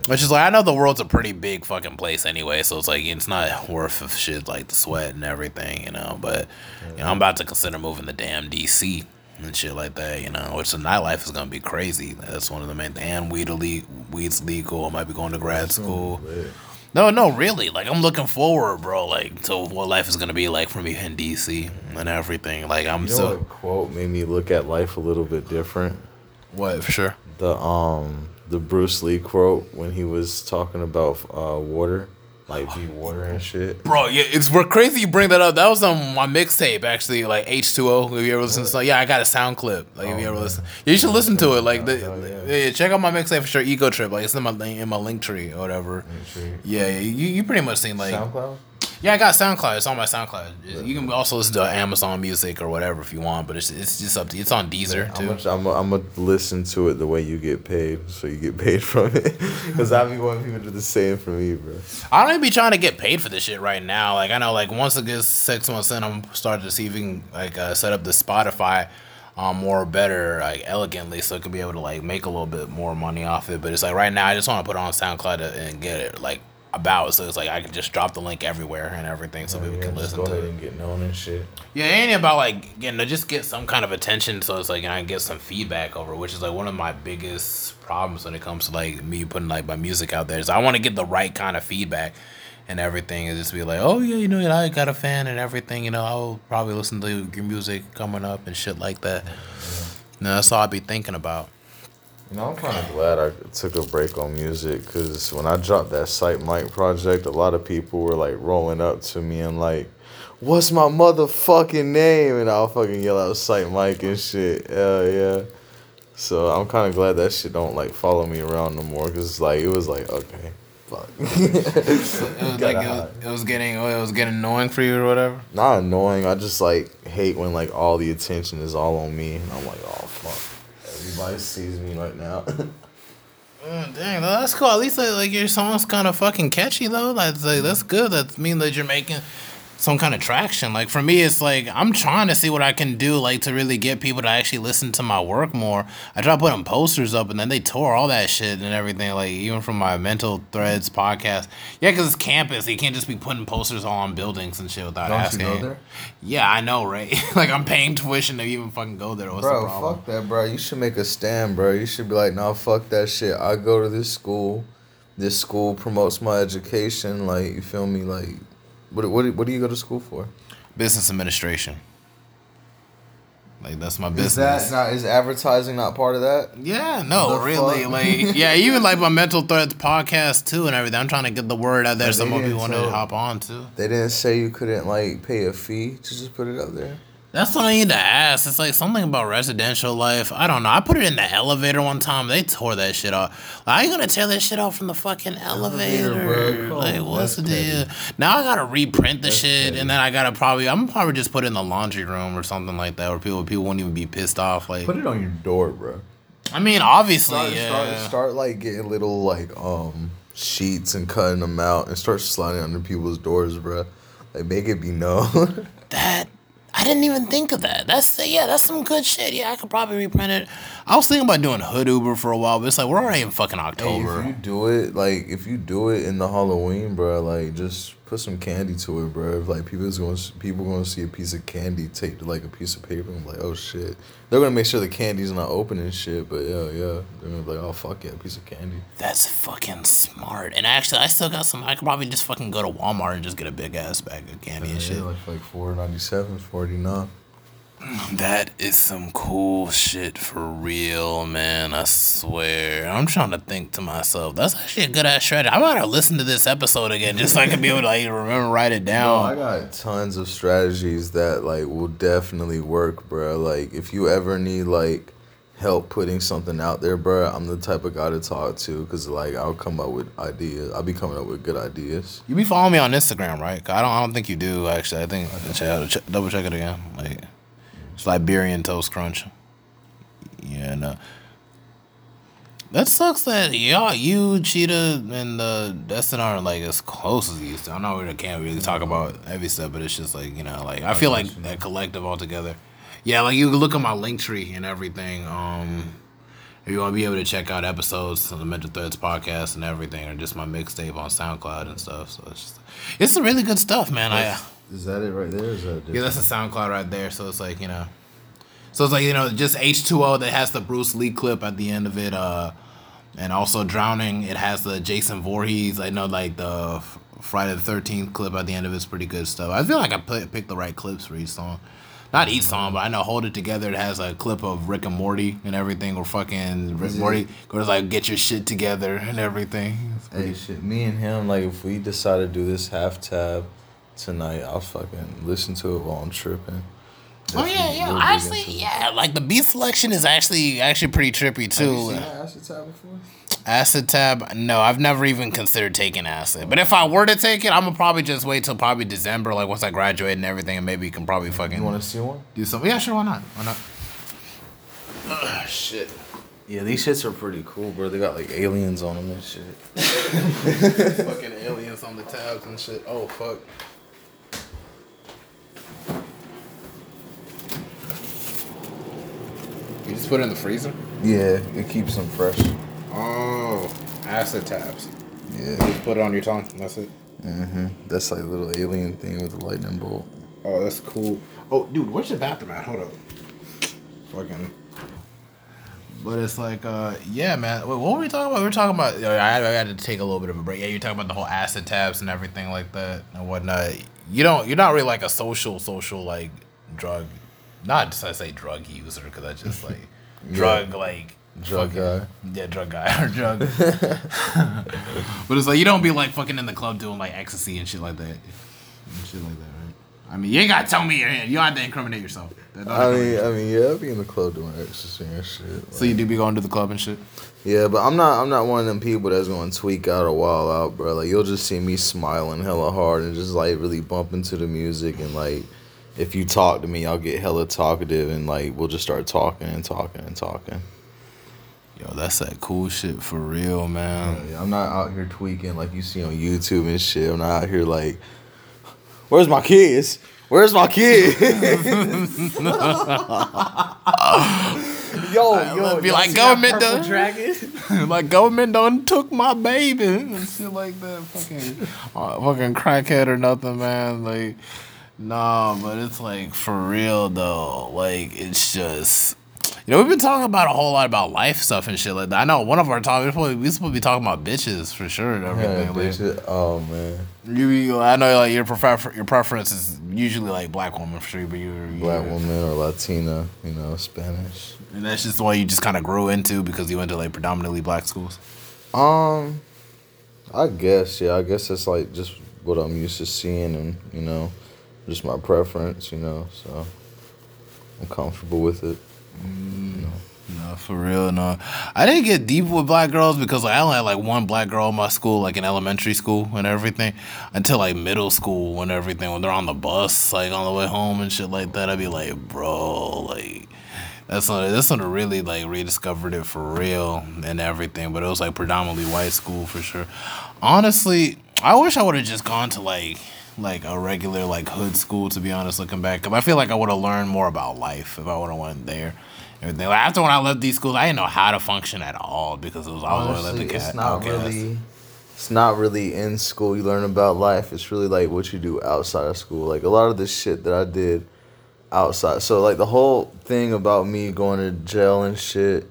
Which is like I know the world's a pretty big fucking place anyway, so it's like it's not worth of shit like the sweat and everything, you know. But you know, I'm about to consider moving to damn DC and shit like that, you know. Which the nightlife is gonna be crazy. That's one of the main. And weed ille- weed's legal. I might be going to grad school. No, no, really. Like I'm looking forward, bro. Like to what life is gonna be like for me in DC and everything. Like I'm You know so quote made me look at life a little bit different? what for sure. the um the Bruce Lee quote when he was talking about uh water, like be water and shit. Bro, yeah, it's we're crazy you bring that up. That was on my mixtape actually, like H two O. Have you ever listened to? Yeah, I got a sound clip. Like, if you ever oh, listen, you should listen to it. Like, the, Oh, yeah. yeah, check out my mixtape for sure. Ego Trip, like it's in my in my link tree or whatever. Yeah, yeah, you you pretty much seen like SoundCloud. Yeah, I got SoundCloud. It's on my SoundCloud. You can also listen to Amazon Music or whatever if you want, but it's it's just up to. It's on Deezer too. much I'm I'm gonna listen to it the way you get paid, so you get paid from it. Cause I be wanting people to do the same for me, bro. I don't even be trying to get paid for this shit right now. Like I know, like once it gets six months in, I'm starting to see if we can like uh, set up the Spotify um more better, like elegantly, so it can be able to like make a little bit more money off it. But it's like right now, I just want to put it on SoundCloud and get it like about, so it's like I can just drop the link everywhere and everything, so people Yeah, can listen to it. and get known and shit. Yeah, it ain't about like getting to just get some kind of attention, so it's like you know, I can get some feedback over, which is like one of my biggest problems when it comes to like me putting like my music out there. Is I want to get the right kind of feedback and everything, and just be like, oh yeah, you know, I got a fan and everything. You know, I'll probably listen to your music coming up and shit like that. No, that's all I'd be thinking about. You know, I'm kind of glad I took a break on music because when I dropped that Psyc Mike project, a lot of people were like rolling up to me and like, "What's my motherfucking name?" And I'll fucking yell out Psyc Mike and shit. Hell yeah. So I'm kind of glad that shit don't like follow me around no more because like it was like okay, fuck. It was like it was, it was getting it was getting annoying for you or whatever. Not annoying. I just like hate when like all the attention is all on me and I'm like, oh fuck. Everybody sees me right now. Mm, dang, that's cool. At least like, like your song's kind of fucking catchy though. That's like that's good. That means that you're making some kind of traction. Like for me, it's like I'm trying to see what I can do, like to really get people to actually listen to my work more. I tried putting posters up, and then they tore all that shit and everything. Like even from my Mental Threads podcast, yeah, because it's campus. You can't just be putting posters all on buildings and shit without Don't you go there? Yeah, I know, right? like I'm paying tuition to even fucking go there. What's the bro, problem? fuck that, bro. You should make a stand, bro. You should be like, nah, fuck that shit. I go to this school. This school promotes my education. Like, you feel me? Like, what what what do you go to school for? Business administration. Like that's my business. Is that not is advertising not part of that? Yeah, no, The really. fuck? Like, yeah, even like my Mental Threads podcast too and everything. I'm trying to get the word out there. So more people want to hop on too. They didn't say you couldn't like pay a fee to just put it up there. That's what I need to ask. It's like something about residential life. I don't know. I put it in the elevator one time. They tore that shit off. Like, how you gonna tear that shit off from the fucking elevator? Elevator, bro. Like, what's That's the deal? Now I gotta reprint the shit, petty. and then I gotta probably. I'm probably just put it in the laundry room or something like that, where people people won't even be pissed off. Like, Put it on your door, bro. I mean, obviously, Start, yeah. start, start like getting little like um sheets and cutting them out and start sliding under people's doors, bro. Like make it be known. That I didn't even think of that. That's yeah, that's some good shit. Yeah, I could probably reprint it. I was thinking about doing Hood Uber for a while, but it's like we're already in fucking Hey, October. if you do it, like if you do it in the Halloween, bro, like just put some candy to it, bro. If, like people's going, people going to see a piece of candy taped to like a piece of paper, and like, oh shit, they're gonna make sure the candy's not open and shit. But yeah, yeah, they're gonna be like, oh fuck yeah, a piece of candy. That's fucking smart. And actually, I still got some. I could probably just fucking go to Walmart and just get a big ass bag of candy and shit. Yeah, like like four ninety seven, forty nine. That is some cool shit for real, man. I swear. I'm trying to think to myself. That's actually a good ass strategy. I might have listened to this episode again just so I can be able to like remember write it down. No, I got tons of strategies that like will definitely work, bro. Like if you ever need like help putting something out there, bro, I'm the type of guy to talk to because like I'll come up with ideas. I'll be coming up with good ideas. You be following me on Instagram, right? I don't. I don't think you do. Actually, I think double check it again. Like it's Liberian toast crunch. Yeah, no. That sucks that y'all, you, Cheetah, and uh, Destin aren't like as close as you used to. I know we can't really talk about every stuff, but it's just like you know, like I feel like that collective altogether. Yeah, like you can look at my link tree and everything. Um, if you want to be able to check out episodes on the Mental Threads podcast and everything, or just my mixtape on SoundCloud and stuff. So it's just, it's some really good stuff, man. I Is that it right there? Is that yeah, that's a SoundCloud right there. So it's like you know, so it's like you know, just H two O that has the Bruce Lee clip at the end of it. Uh, and also drowning, it has the Jason Voorhees. I know like the Friday the Thirteenth clip at the end of it's pretty good stuff. I feel like I picked the right clips for each song. not each song, but I know "Hold It Together." It has a clip of Rick and Morty and everything, or fucking Rick and Morty goes like, "Get your shit together" and everything. It's Hey, pretty- shit. Me and him, like, if we decide to do this half tab tonight, I'll fucking listen to it while I'm tripping. Oh yeah, yeah. real big Actually, into it. yeah. Like the beat selection is actually actually pretty trippy too. acid tab before? Acid tab? No, I've never even considered taking acid. But if I were to take it, I'm gonna probably just wait till probably December, like once I graduate and everything, and maybe you can probably fucking You want to see one? do something. Yeah, sure. Why not? Why not? Ugh, shit. Yeah, these shits are pretty cool, bro. They got like aliens on them and shit. fucking aliens on the tabs and shit. Oh fuck. You just put it in the freezer? Yeah, it keeps them fresh. Oh, acid tabs. Yeah. Just put it on your tongue. That's it. Mm-hmm. That's like a little alien thing with a lightning bolt. Oh, that's cool. Oh, dude, where's your bathroom at? Hold up. Fucking. But it's like, uh, yeah, man. Wait, what were we talking about? We were talking about. I, I had to take a little bit of a break. Yeah, you're talking about the whole acid tabs and everything like that and whatnot. You don't. You're not really like a social, social like drug. Not just I say drug user because that's just like drug like Drug fucking- guy. Yeah, drug guy or drug. but it's like you don't be like fucking in the club doing like ecstasy and shit like that. And shit like that, right? I mean, you ain't gotta tell me. You don't have to incriminate yourself. I mean, yourself. I mean, yeah, I'll be in the club doing ecstasy and shit. so you do be going to the club and shit. Yeah, but I'm not. I'm not one of them people that's going to tweak out or wild out, bro. Like you'll just see me smiling hella hard and just like really bump into the music and like. If you talk to me, I'll get hella talkative and like we'll just start talking and talking and talking. Yo, that's that cool shit for real, man. Yeah, I'm not out here tweaking like you see on YouTube and shit. I'm not out here like, where's my kids? Where's my kids? yo, yo, be y'all like, government done- Dragon? like government done took my baby and shit like that. Fucking, uh, fucking crackhead or nothing, man. Like, nah, but it's like for real though. Like, it's just. You know, we've been talking about a whole lot about life stuff and shit like that. I know one of our topics, we we supposed to be talking about bitches for sure and Yeah, everything. like, oh man, You, you, I know like your prefer your preference is usually like black woman for sure, but you're, black woman or Latina, you know, Spanish. and that's just the one you just kind of grew into because you went to like predominantly black schools. Um, I guess yeah. I guess that's like just what I'm used to seeing, and you know, just my preference. You know, so I'm comfortable with it. Mm, no, for real, no. I didn't get deep with black girls because like, I only had like one black girl in my school, like in elementary school and everything, until like middle school and everything. When they're on the bus, like on the way home and shit like that, I'd be like, bro, like. That's when that's when really like rediscovered it for real and everything. But it was like predominantly white school for sure. Honestly, I wish I would have just gone to like like a regular like hood school to be honest. Looking back, because I feel like I would have learned more about life if I would have went there. Everything. Like, after when I left these schools, I didn't know how to function at all because it was always like the cat. it's not really. It's not really in school. You learn about life. It's really like what you do outside of school. Like a lot of the shit that I did outside. So like the whole thing about me going to jail and shit.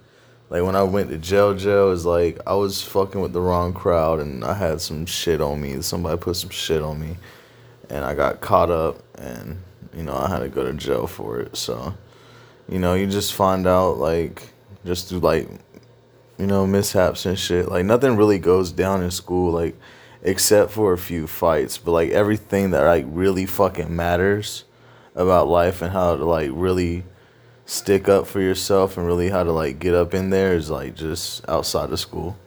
Like when I went to jail, jail is like I was fucking with the wrong crowd and I had some shit on me. Somebody put some shit on me, and I got caught up and you know I had to go to jail for it. So, you know, you just find out like just through like you know, mishaps and shit. Like nothing really goes down in school, like except for a few fights. But like everything that like really fucking matters about life and how to like really stick up for yourself and really how to like get up in there is like just outside of school.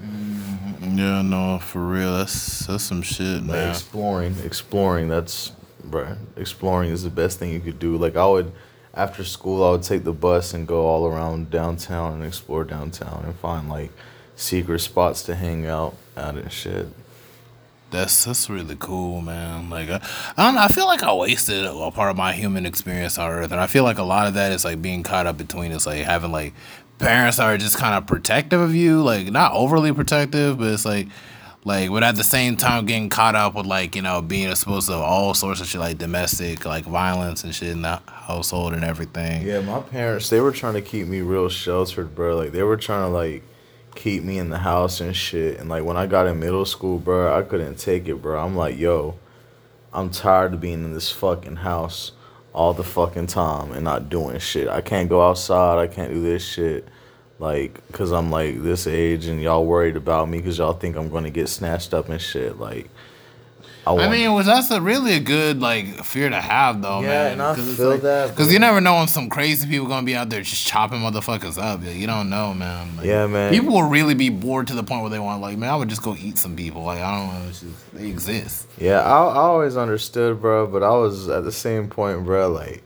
Yeah, no, for real. That's that's some shit, Like exploring, exploring. That's, bruh, exploring is the best thing you could do. Like I would, after school, I would take the bus and go all around downtown and explore downtown and find like secret spots to hang out at and shit. That's that's really cool, man. Like I, I don't know. I feel like I wasted a part of my human experience on Earth, and I feel like a lot of that is like being caught up between us, like having like parents are just kind of protective of you, like not overly protective, but it's like, like, but at the same time getting caught up with like you know being exposed to all sorts of shit like domestic like violence and shit in the household and everything. Yeah, my parents they were trying to keep me real sheltered, bro. Like they were trying to like keep me in the house and shit. And like when I got in middle school, bro, I couldn't take it, bro. I'm like, yo, I'm tired of being in this fucking house all the fucking time and not doing shit. I can't go outside. I can't do this shit. Like, cause I'm like this age and y'all worried about me because y'all think I'm gonna get snatched up and shit. Like, I want- mean, was that's a really a good like fear to have though, Yeah, man. and I it's feel like, that, because you never know when some crazy people gonna be out there just chopping motherfuckers up. Yeah, You don't know, man. Like, Yeah, man. People will really be bored to the point where they want like, man, I would just go eat some people. Like I don't know, it's just, they exist. Yeah, I, I always understood, bro, but I was at the same point, bro, like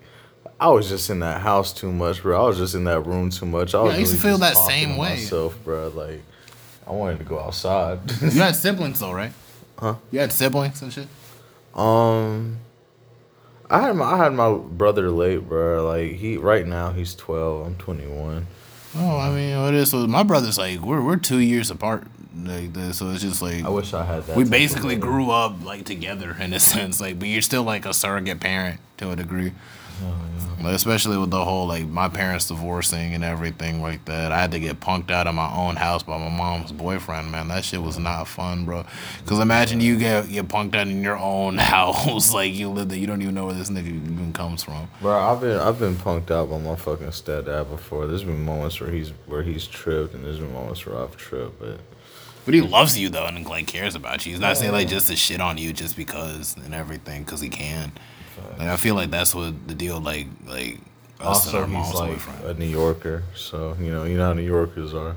I was just in that house too much, bro. I was just in that room too much. I was I used to feel that same way. myself, bro. Like I wanted to go outside. You had siblings though, right? Huh? You had siblings and shit. um, I had my I had my brother late, bro. Like he right now he's twelve. I'm twenty one. Oh, I mean, what is so? My brother's like we're we're two years apart, like this, so it's just like I wish I had that. we basically grew up like together in a sense, like, but you're still like a surrogate parent to a degree. Like, especially with the whole like my parents divorcing and everything like that. I had to get punked out of my own house by my mom's boyfriend. Man, that shit was not fun, bro. Cause imagine you get get punked out in your own house, like you live there, you don't even know where this nigga even comes from. Bro, I've been I've been punked out by my fucking stepdad before. There's been moments where he's where he's tripped, and there's been moments where I've tripped, but. But he loves you though, and like cares about you. He's not saying like just to shit on you just because and everything, cause he can. Like I feel like that's what the deal. Like like us and Also, he's like a New Yorker, so you know, you know how New Yorkers are.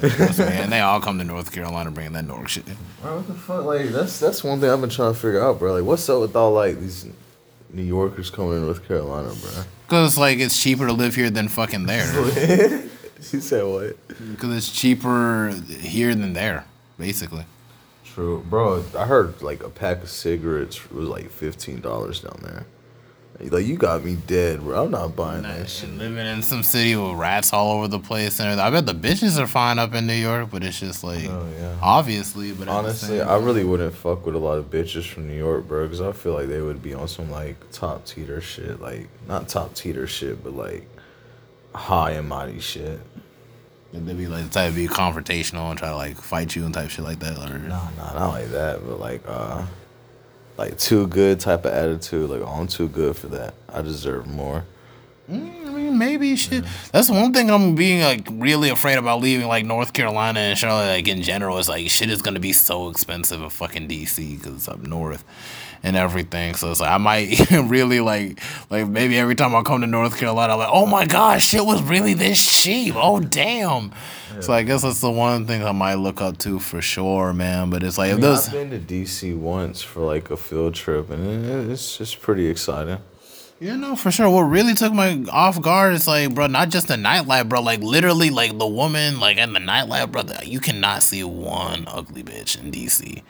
Trust me, and they all come to North Carolina bringing that North shit. Bro, what the fuck? Like that's that's one thing I've been trying to figure out, bro. Like, what's up with all like these New Yorkers coming in North Carolina, bro? Cause like it's cheaper to live here than fucking there. he said what? Cause it's cheaper here than there, basically. True, bro. I heard like a pack of cigarettes was like fifteen dollars down there. Like you got me dead, bro. I'm not buying that shit. Living in some city with rats all over the place, and everything. I bet the bitches are fine up in New York, but it's just like Oh, yeah. obviously. But Honestly, I really wouldn't fuck with a lot of bitches from New York, bro, because I feel like they would be on some like top teeter shit, like not top teeter shit, but like high and mighty shit. They'd be like the type to be confrontational and try to like fight you and type shit like that. Or Nah, nah, not like that, but like uh like too good type of attitude. Like, oh, I'm too good for that. I deserve more. Mm, I mean, maybe shit. That's the one thing I'm being like really afraid about leaving like North Carolina and Charlotte like in general is like shit is gonna be so expensive in fucking DC because it's up north and everything. So it's like I might really like like maybe every time I come to North Carolina, I'm like, oh my gosh, shit was really this cheap. Oh damn. So I guess that's the one thing I might look up to for sure, man. But it's like I if mean, those I've been to DC once for like a field trip, and it's just pretty exciting. Yeah, no, for sure. What really took my off guard is like, bro, not just the nightlife, bro. Like literally, like the woman, like in the nightlife, brother. You cannot see one ugly bitch in DC.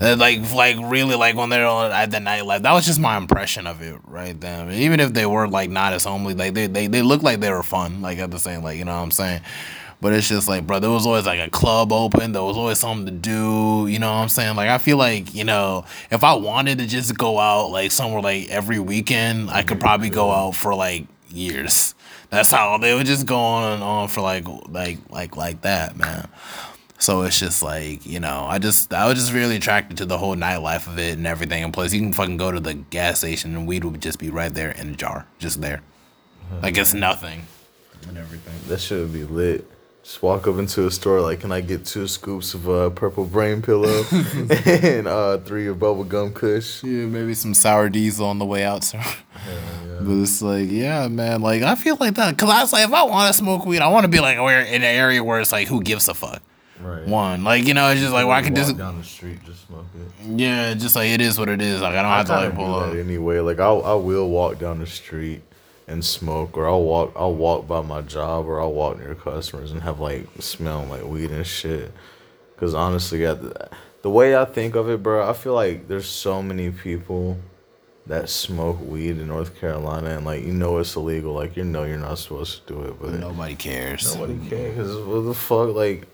Uh, Like, like really, like when they're on- at the nightlife. That was just my impression of it, right then. Even if they were like not as homely, like they they they look like they were fun, like at the same, like you know what I'm saying. But it's just like, bro, there was always like a club open. There was always something to do. You know what I'm saying? Like, I feel like, you know, if I wanted to just go out like somewhere like every weekend, I could probably go out for like years. That's how they would just go on and on for like, like, like, like that, man. So it's just like, you know, I just, I was just really attracted to the whole nightlife of it and everything. And plus, you can fucking go to the gas station and weed would just be right there in a jar, just there. Like it's nothing and everything. That should be lit. Just walk up into a store like, can I get two scoops of uh, purple brain pillow and uh, three of bubble gum kush? Yeah, maybe some sour diesel on the way out, sir. But it's like, yeah, man. Like I feel like that because I was like, if I want to smoke weed, I want to be like where in an area where it's like, who gives a fuck? Right. One, like you know, it's just like where I can just down the street, just smoke it. yeah, just like it is what it is. Like I don't I have to like pull up. anyway. Like I, I will walk down the street and smoke, or I'll walk, I'll walk by my job, or I'll walk near customers and have like smelling like weed and shit. Cause honestly, at the, the way I think of it, bro, I feel like there's so many people that smoke weed in North Carolina, and like you know it's illegal. Like you know you're not supposed to do it, but Nobody cares. nobody cares. Cause what the fuck, like,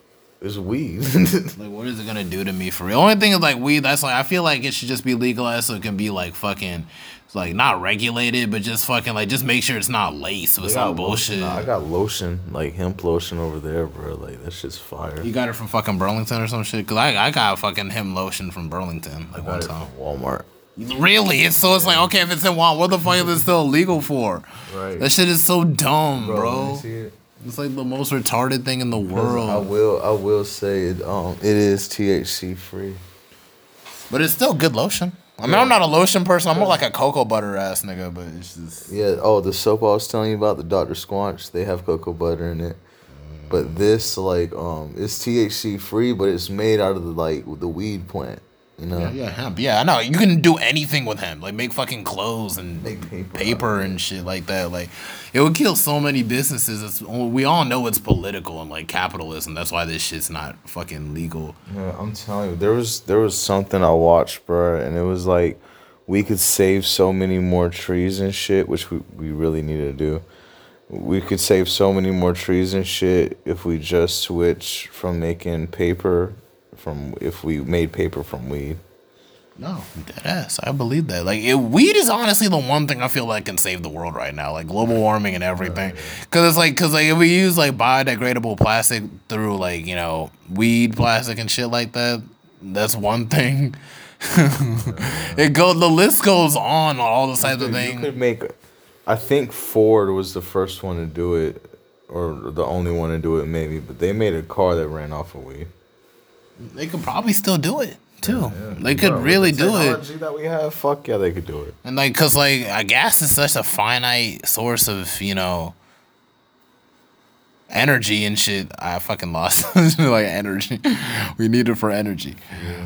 it's weed. Like, what is it gonna do to me for real? Only thing is like weed. That's like I feel like it should just be legalized so it can be like fucking, like not regulated, but just fucking like just make sure it's not laced with some bullshit. Nah, I got lotion, like hemp lotion over there, bro. Like that shit's fire. You got it from fucking Burlington or some shit? Cause I I got fucking him lotion from Burlington like one time. Walmart. Really? It's so it's like okay, if it's in Juan, what the fuck is it still illegal for? Right. That shit is so dumb, Bro, bro. Me see it. It's like the most retarded thing in the 'Cause I world. will. I will say it. Um, it is THC free. But it's still good lotion. I mean, I'm not a lotion person. I'm more like a cocoa butter ass nigga. But it's just Yeah. Oh, the soap I was telling you about, the Dr. Squatch, they have cocoa butter in it. But this, like, um, it's THC free, but it's made out of the like the weed plant. You know. yeah, yeah, hemp. Yeah, I know. You can do anything with hemp. Like make fucking clothes and Make paper paper, and shit like that. Like it would kill so many businesses. It's we all know it's political and like capitalism. That's why this shit's not fucking legal. Yeah, I'm telling you, there was there was something I watched, bro, and it was like we could save so many more trees and shit, which we, we really need to do. We could save so many more trees and shit if we just switch from making paper from if we made paper from weed. No, dead ass. I believe that. Like, it, weed is honestly the one thing I feel like can save the world right now. Like global warming and everything. Cause it's like, cause like if we use like biodegradable plastic through like you know weed plastic and shit like that, that's one thing. it go the list goes on on all the types of things. You could make I think Ford was the first one to do it or the only one to do it maybe, but they made a car that ran off of weed. They could probably still do it too. They could Bro, really the do it. technology that we have, fuck yeah, they could do it. And like, cause like, I gas is such a finite source of you know energy and shit. I fucking lost like energy. we need it for energy.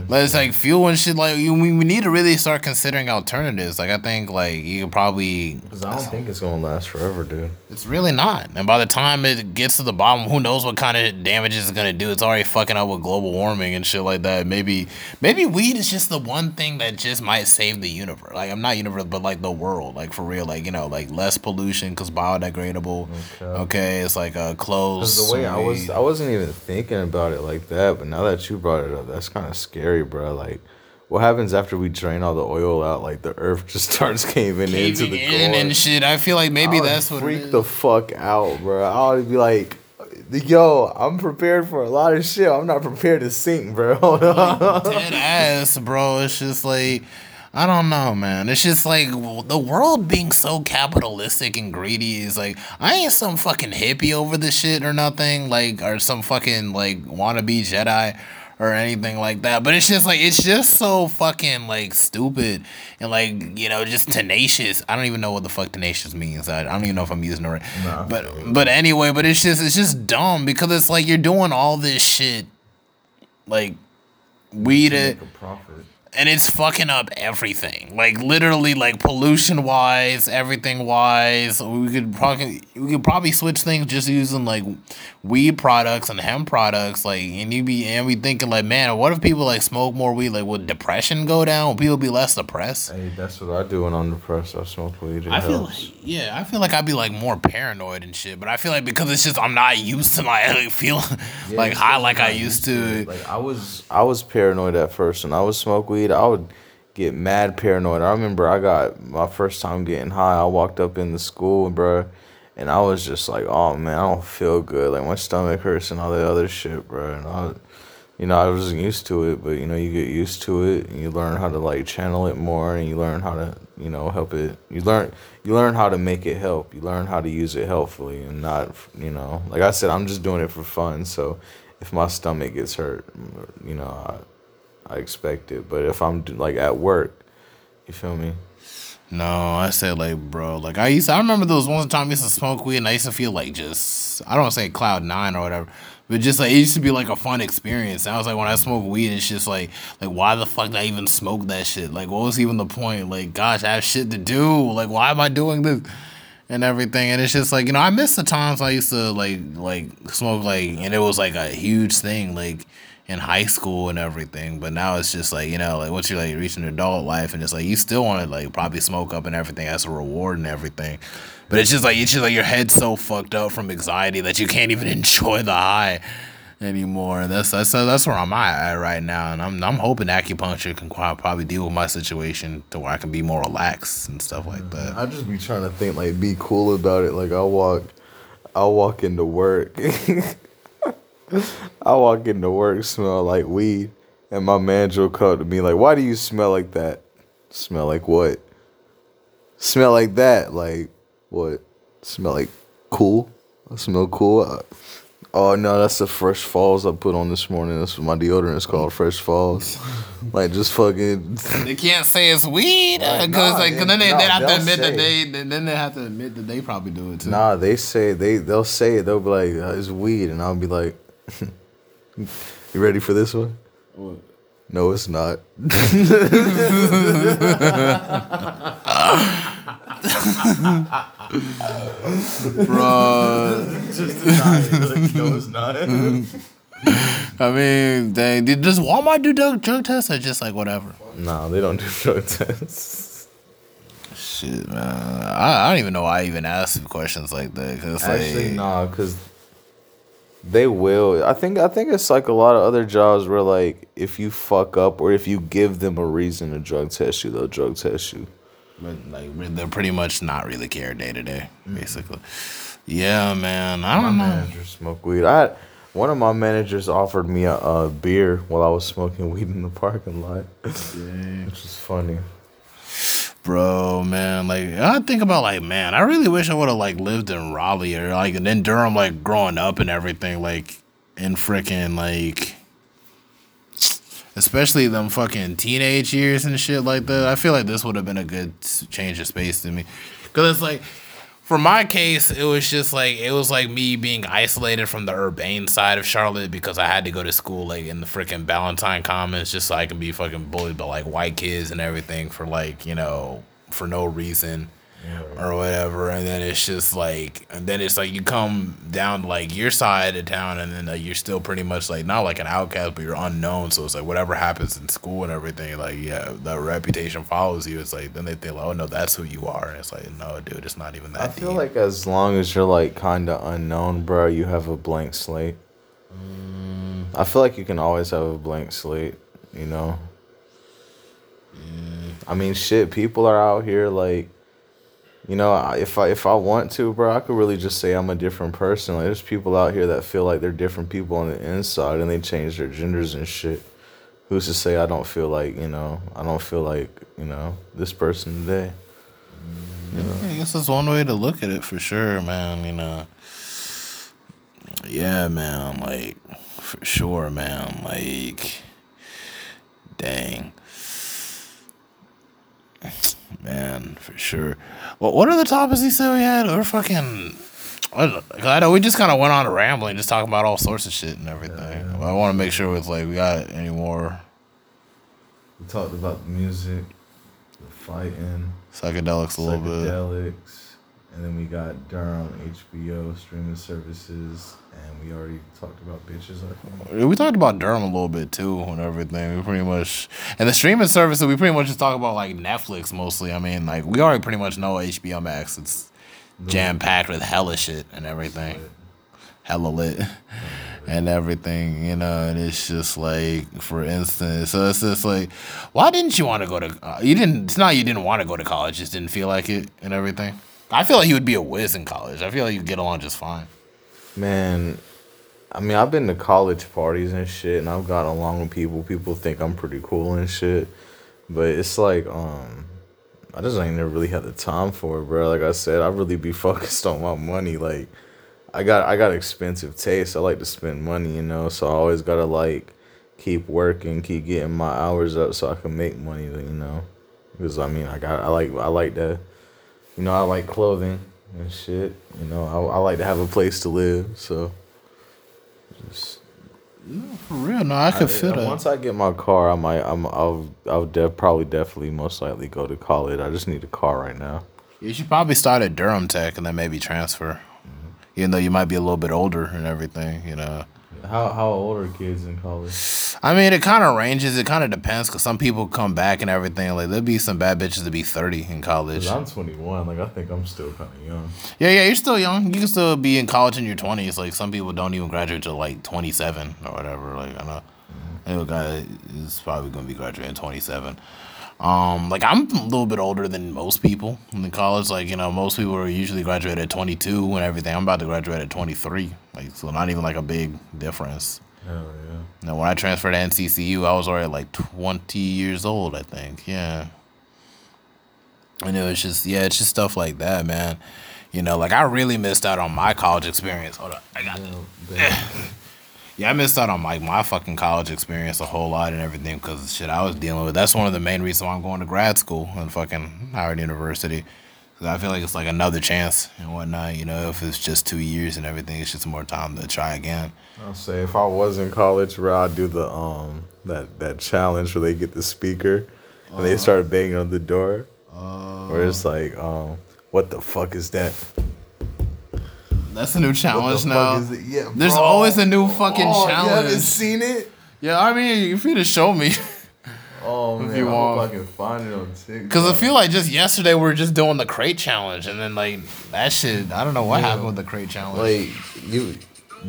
But it's like fuel and shit. Like we, we need to really start considering alternatives. Like I think like you could probably. Because I don't think it's gonna last forever, dude. It's really not. And by the time it gets to the bottom, who knows what kind of damage it's gonna do? It's already fucking up with global warming and shit like that. Maybe maybe weed is just the one thing that just might save the universe. Like I'm not universe, but like the world. Like for real. Like you know, like less pollution because biodegradable. Okay. Okay. it's like a clothes. Because the way I was. I wasn't even thinking about it like that. But now that you brought it up, that's kind of scary, bro. Like, what happens after we drain all the oil out? Like, the earth just starts caving, into the in core. and shit. I feel like maybe that's what. freak the fuck out, bro. I would be like, yo, I'm prepared for a lot of shit. I'm not prepared to sink, bro. dead ass, bro. It's just like I don't know, man. It's just like the world being so capitalistic and greedy is like I ain't some fucking hippie over this shit or nothing, like or some fucking like wannabe Jedi or anything like that. But it's just like it's just so fucking like stupid and like you know just tenacious. I don't even know what the fuck tenacious means. I, I don't even know if I'm using it right. But but anyway, but it's just it's just dumb because it's like you're doing all this shit like weed it Make a profit. And it's fucking up everything. Like literally, like pollution wise, everything wise. We could probably we could probably switch things just using like weed products and hemp products. Like and you be and we thinking like, man, what if people like smoke more weed? Like would depression go down? Would people be less depressed? Hey, that's what I do when I'm depressed. I smoke weed. It I feel like yeah, I feel like I'd be like more paranoid and shit. But I feel like because it's just I'm not used to like feeling Yeah, like it's high like I used to. Like I was, I was paranoid at first. When I was smoke weed, I would get mad paranoid. I remember I got my first time getting high. I walked up in the school, bro, and I was just like, "Oh man, I don't feel good. Like my stomach hurts and all that other shit, bro." And I, you know, I wasn't used to it, but you know, you get used to it, and you learn how to like channel it more, and you learn how to, you know, help it. You learn, you learn how to make it help. You learn how to use it helpfully, and not, you know, like I said, I'm just doing it for fun. So, if my stomach gets hurt, you know, I, I expect it. But if I'm like at work, you feel me? No, I said like, bro, like I used. To, I remember was one time I used to smoke weed, and I used to feel like just I don't say cloud nine or whatever, but just like it used to be like a fun experience. And I was like, when I smoke weed, it's just like, like why the fuck did I even smoke that shit? Like, what was even the point? Like, gosh, I have shit to do. Like, why am I doing this? And everything, and it's just like you know, I miss the times I used to like like smoke like, and it was like a huge thing like in high school and everything. But now it's just like you know, like once you're like reaching adult life, and it's like you still want to like probably smoke up and everything as a reward and everything. But it's just like it's just like your head's so fucked up from anxiety that you can't even enjoy the high anymore. And that's that's that's where I'm at right now. And I'm I'm hoping acupuncture can probably deal with my situation to where I can be more relaxed and stuff like mm-hmm. that. I just be trying to think like be cool about it. Like I'll walk, I'll walk into work. I walk into work, smell like weed, and my manager will come to me like, "Why do you smell like that?" Smell like what? Smell like that? Like what? Smell like cool? I smell cool. Uh, oh no, that's the Fresh Falls I put on this morning. That's what my deodorant is called, Fresh Falls. like just fucking. They can't say it's weed Right, because nah, like 'cause then they nah, they have to they'll admit that they then they have to admit that they probably do it too. Nah, they say they they'll say it. They'll be like, uh, "It's weed," and I'll be like, "You ready for this one?" What? No, it's not. Bro, no, it's not. I mean, they did does Walmart do drug, drug tests or just like whatever? nah, they don't do drug tests. Shit, man, I, I don't even know why I even asked questions like that because Actually, like, nah, because they will. I think I think it's like a lot of other jobs where like if you fuck up or if you give them a reason to drug test you, they'll drug test you. but like they're pretty much not really care day to day, mm. basically. Yeah, man, I don't know. manager smoke weed. I one of my managers offered me a, a beer while I was smoking weed in the parking lot, Yeah. which is funny. Bro, man, like I think about like, man, I really wish I would have like lived in Raleigh or like and then Durham, like growing up and everything, like in freaking like, especially them fucking teenage years and shit like that. I feel like this would have been a good change of space to me, because it's like. For my case, it was just like it was like me being isolated from the urbane side of Charlotte because I had to go to school like in the freaking Ballantyne Commons just so I can be fucking bullied by like white kids and everything for like you know for no reason or whatever. And then it's just like, and then it's like you come down like your side of town, and then like, you're still pretty much like not like an outcast, but you're unknown. So it's like whatever happens in school and everything, like yeah, the reputation follows you. It's like then they think, like, oh no, that's who you are. And it's like no, dude, it's not even that. I feel deep. like as long as you're like kind of unknown, bro, you have a blank slate. Mm. I feel like you can always have a blank slate, you know. Mm. I mean, shit, people are out here like, you know, if I if I want to, bro, I could really just say I'm a different person. Like, there's people out here that feel like they're different people on the inside, and they change their genders and shit. Who's to say I don't feel like you know? I don't feel like you know this person today. I guess that's one way to look at it for sure, man. You know. Yeah, man. Like, for sure, man. Like, dang. Man, for sure. What What are the topics he said we had? Or fucking. I don't- know we just kind of went on a rambling, just talking about all sorts of shit and everything. I want to make sure it's like we got any more We talked about the music, the fighting, psychedelics a little bit. psychedelics, and then we got Durham, HBO, streaming services, and we already talked about bitches. We talked about Durham a little bit too and everything. We pretty much and the streaming services we pretty much just talk about like Netflix mostly. I mean, like we already pretty much know HBO Max. It's jam packed with hella shit and everything. Hella lit and everything, you know, and it's just like for instance, so it's just like why didn't you want to go to uh, you didn't it's not you didn't want to go to college, just didn't feel like it and everything. I feel like you would be a whiz in college. I feel like you'd get along just fine. Man, I mean, I've been to college parties and shit, and I've gotten along with people. People think I'm pretty cool and shit, but it's like, um, I just ain't never really had the time for it, bro. Like I said, I really be focused on my money. Like, I got I got expensive taste. I like to spend money, you know. So I always gotta like keep working, keep getting my hours up, so I can make money, you know. Because I mean, I got I like I like that, you know. I like clothing and shit. You know, I, I like to have a place to live. So, just For real, no, I could feel that. Uh, once I get my car, I might I'm I'll I'll def, probably definitely most likely go to college. I just need a car right now. You should probably start at Durham Tech and then maybe transfer. Mm-hmm. Even though you might be a little bit older and everything, you know. How how old are kids in college? I mean, it kind of ranges. It kind of depends because some people come back and everything. Like, there'll be some bad bitches to be 30 in college. I'm 21. Like I think I'm still kind of young. Yeah, yeah, you're still young. You can still be in college in your 20s. Like, some people don't even graduate till like 27 or whatever. Like, I know. I know a guy is probably going to be graduating 27. Um, like I'm a little bit older than most people in the college. Like you know, most people are usually graduate at 22 and everything. I'm about to graduate at 23. Like so, not even like a big difference. Hell yeah. Now, when I transferred to NCCU, I was already like 20 years old. I think. Yeah. And it was just yeah, it's just stuff like that, man. You know, like I really missed out on my college experience. Hold on, I got yeah, I missed out on like my fucking college experience a whole lot and everything because shit I was dealing with. That's one of the main reasons why I'm going to grad school in fucking Howard University. 'Cause I feel like it's like another chance and whatnot. You know, if it's just two years and everything, it's just more time to try again. I'll say if I was in college, bro, I'd do the um that that challenge where they get the speaker and they start banging on the door. where it's like, um, what the fuck is that? That's a new challenge the now. fuck is it? Yeah, There's bro. always a new oh, fucking Oh, You haven't seen it? Yeah, I mean, if you to show me. Oh If man, you I want. hope I can find it on TikTok. Because I feel like just yesterday we were just doing the crate challenge, and then like that shit. I don't know what happened with the crate challenge. Like you,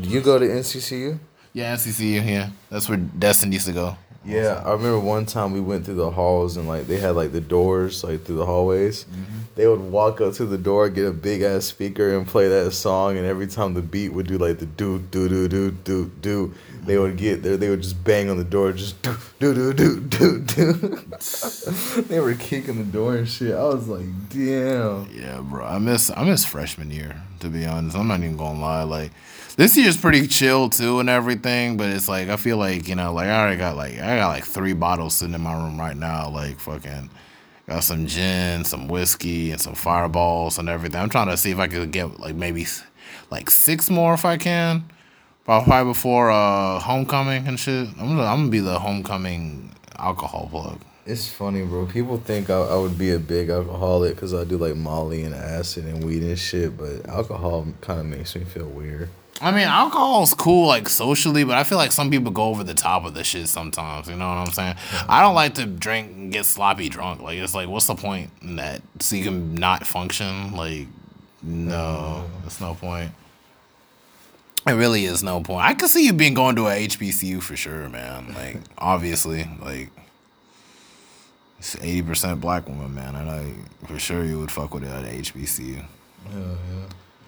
you go to NCCU? yeah, NCCU. Yeah, that's where Destin used to go. Yeah, I remember one time we went through the halls and like they had like the doors like through the hallways. Mm-hmm. They would walk up to the door, get a big ass speaker, and play that song. And every time the beat would do like the do do do do do do, they would mm-hmm. get there. They would just bang on the door, just do do do do do do. they were kicking the door and shit. I was like, damn. Yeah, bro. I miss I miss freshman year. To be honest, I'm not even gonna lie. Like this year's pretty chill too and everything, but it's like I feel like you know, like I already got like I got like three bottles sitting in my room right now. Like fucking got some gin, some whiskey, and some fireballs and everything. I'm trying to see if I could get like maybe like six more if I can. Probably before uh homecoming and shit. I'm gonna I'm gonna be the homecoming alcohol plug. It's funny, bro. People think I, I would be a big alcoholic because I do like Molly and acid and weed and shit, but alcohol kind of makes me feel weird. I mean, alcohol's cool like socially, but I feel like some people go over the top of the shit sometimes. You know what I'm saying? I don't like to drink and get sloppy drunk. Like it's like, what's the point in that? So you can not function? Like, no, mm. there's no point. It really is no point. I could see you being going to a HBCU for sure, man. Like, obviously, like. It's eighty percent black woman, man. I know for sure you would fuck with it at a HBCU. Yeah, yeah.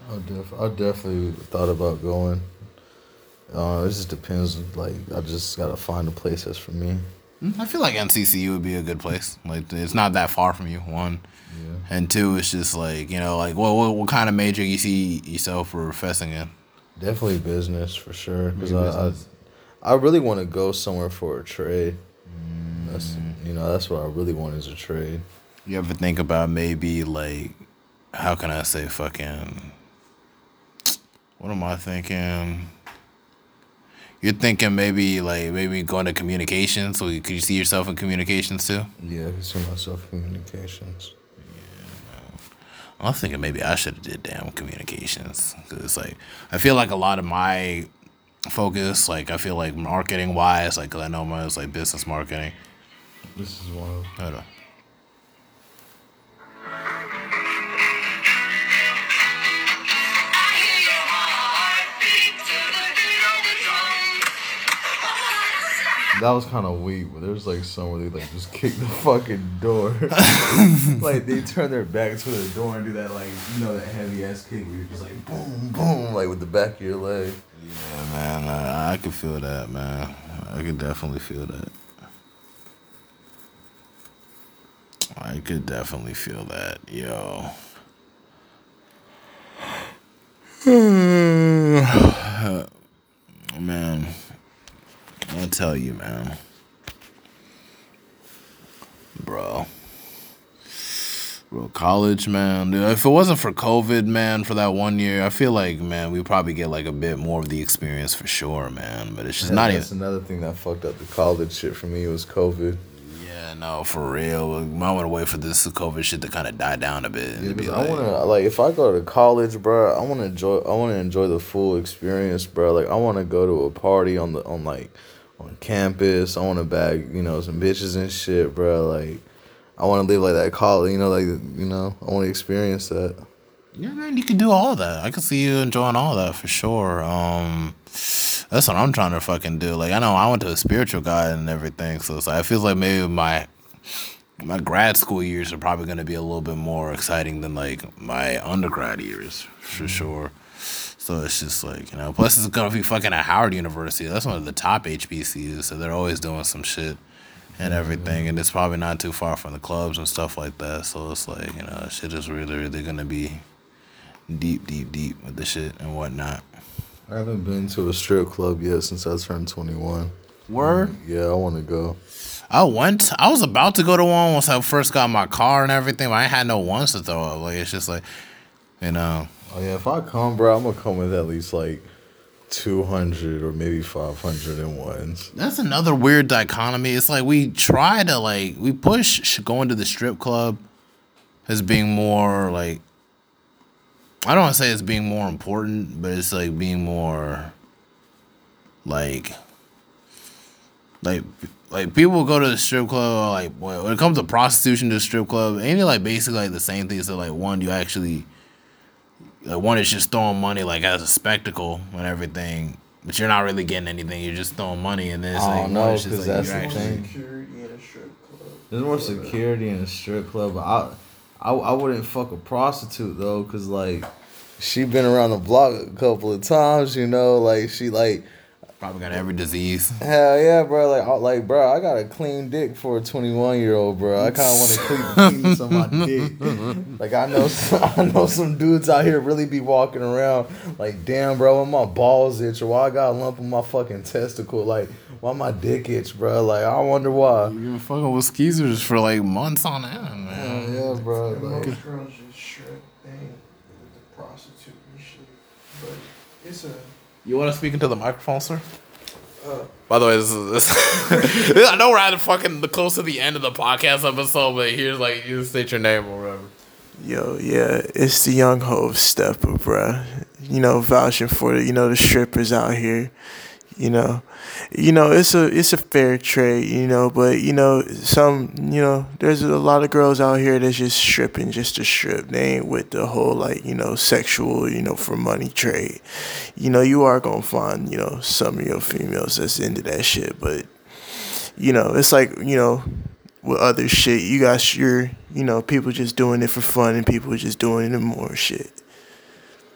I def- I definitely thought about going. Uh, it just depends. Like, I just gotta find a place that's for me. I feel like NCCU would be a good place. Like it's not that far from you. One, and two, it's just like you know, like what what, what kind of major you see yourself professing in? Definitely business for sure. Because I, I. I really want to go somewhere for a trade. That's you know that's what I really want is a trade. You ever think about maybe like, how can I say fucking? What am I thinking? You're thinking maybe like maybe going to communications. So could you see yourself in communications too? Yeah, I see myself in communications. Yeah, I'm thinking maybe I should have did damn communications because it's like I feel like a lot of my focus, like I feel like marketing wise, like 'cause I know is like business marketing. This is one of Hold on. That was kind of weak, but there's like some where they like just kick the fucking door. like they turn their back to the door and do that like you know that heavy ass kick where you're just like boom. Boom, like with the back of your leg. Yeah, man, I, I could feel that, man. I can definitely feel that. I could definitely feel that, yo. man, I'll tell you, man. Bro. Bro, college, man. Dude, if it wasn't for COVID, man, for that one year, I feel like, man, we probably get like a bit more of the experience for sure, man. But it's just not even. that's another thing that fucked up the college shit for me was COVID. Yeah, no, for real. I want to wait for this COVID shit to kind of die down a bit. Yeah, be 'cause I like- want to like if I go to college, bro. I want to enjoy. I want to enjoy the full experience, bro. Like I want to go to a party on the on like on campus. I want to bag you know some bitches and shit, bro. Like I want to live like that college. You know, like you know, I want to experience that. Yeah, man, you can do all that. I can see you enjoying all that for sure. Um, that's what I'm trying to fucking do. Like, I know I went to a spiritual guide and everything, so it's like, I feel like maybe my my grad school years are probably gonna be a little bit more exciting than like my undergrad years for sure. So it's just like you know. Plus, it's gonna be fucking at Howard University. That's one of the top HBCUs, so they're always doing some shit and everything, and it's probably not too far from the clubs and stuff like that. So it's like you know, shit is really, really gonna be deep, deep, deep with the shit and whatnot. I haven't been to a strip club yet since I turned 21. Word. Yeah, I want to go. I went. I was about to go to one once I first got my car and everything, but I had no ones to throw up. Like it's just like, you know. Oh yeah, if I come, bro, I'm gonna come with at least like 200 or maybe 500 and ones. That's another weird dichotomy. It's like we try to like we push going to the strip club as being more like I don't want to say it's being more important, but it's like being more like like like people go to the strip club like when it comes to prostitution to strip club, ain't it like basically like the same thing? So like one you actually like one is just throwing money like as a spectacle and everything, but you're not really getting anything. You're just throwing money, and then it's I like don't one know, is like that's you're the actually. thing. Security in a strip club. There's more security in a strip club. But I, I, I wouldn't fuck a prostitute though, cause like, she been around the block a couple of times. You know, like she like, Probably got every disease. hell yeah, bro. Like, I, like, bro, I got a clean dick for a 21 year old, bro. I kind of want to keep clean on my dick. Like, I know, some, I know some dudes out here really be walking around like, damn, bro, when my balls itch or why I got a lump in my fucking testicle, like. Why my dick itch, bro? Like I wonder why. You been fucking with skeezers for like months on end, man. Yeah, bro. Like, most girls just strip thing with the prostitute and shit. But it's a You want to speak into the microphone, sir? uh, By the way, this is this. I know we're at the fucking the close to the end of the podcast episode, but here's like you state your name or whatever. Yo, yeah, it's the young Hove stepper, bruh. You know, vouching for the, you know, the strippers out here. You know, you know, it's a it's a fair trade, you know, but you know, some, you know, there's a lot of girls out here that's just stripping just to strip. They ain't with the whole like, you know, sexual, you know, for money trade. You know, you are gonna find, you know, some of your females that's into that shit, but you know, it's like, you know, with other shit. You got your, you know, people just doing it for fun and people just doing it more shit.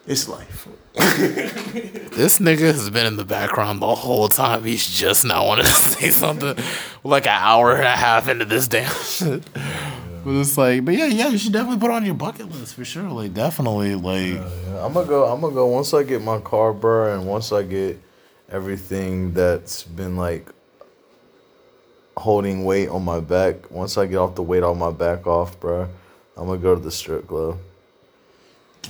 It's life. This nigga has been in the background the whole time. He's just not wanting to say something like an hour and a half into this damn shit. But it's like, but yeah, yeah, you should definitely put it on your bucket list for sure. Like, definitely, like, Yeah, I'm gonna go. I'm gonna go once I get my car, bro, and once I get everything that's been like holding weight on my back. Once I get off the weight on my back off, bro, I'm gonna go to the strip club.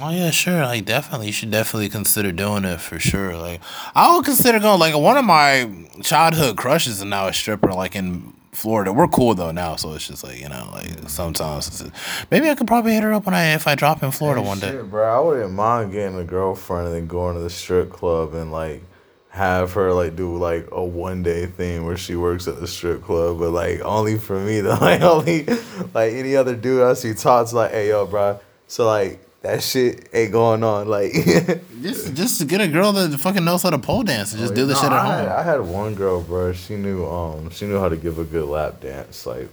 Oh yeah, sure, like definitely, you should definitely consider doing it for sure. Like, I would consider going. Like, one of my childhood crushes is now a stripper, like in Florida. We're cool though now, so it's just like you know, like mm-hmm. sometimes it's, maybe I could probably hit her up when I if I drop in Florida Hey, one day. shit, bro. I wouldn't mind getting a girlfriend and then going to the strip club and like have her like do like a one day thing where she works at the strip club, but like only for me though. Like only like any other dude I see talks like, hey yo, bro. So like that shit ain't going on. Like Just just get a girl that fucking knows how to pole dance and just do the No, shit at I had, home. I had one girl, bro. She knew um she knew how to give a good lap dance. Like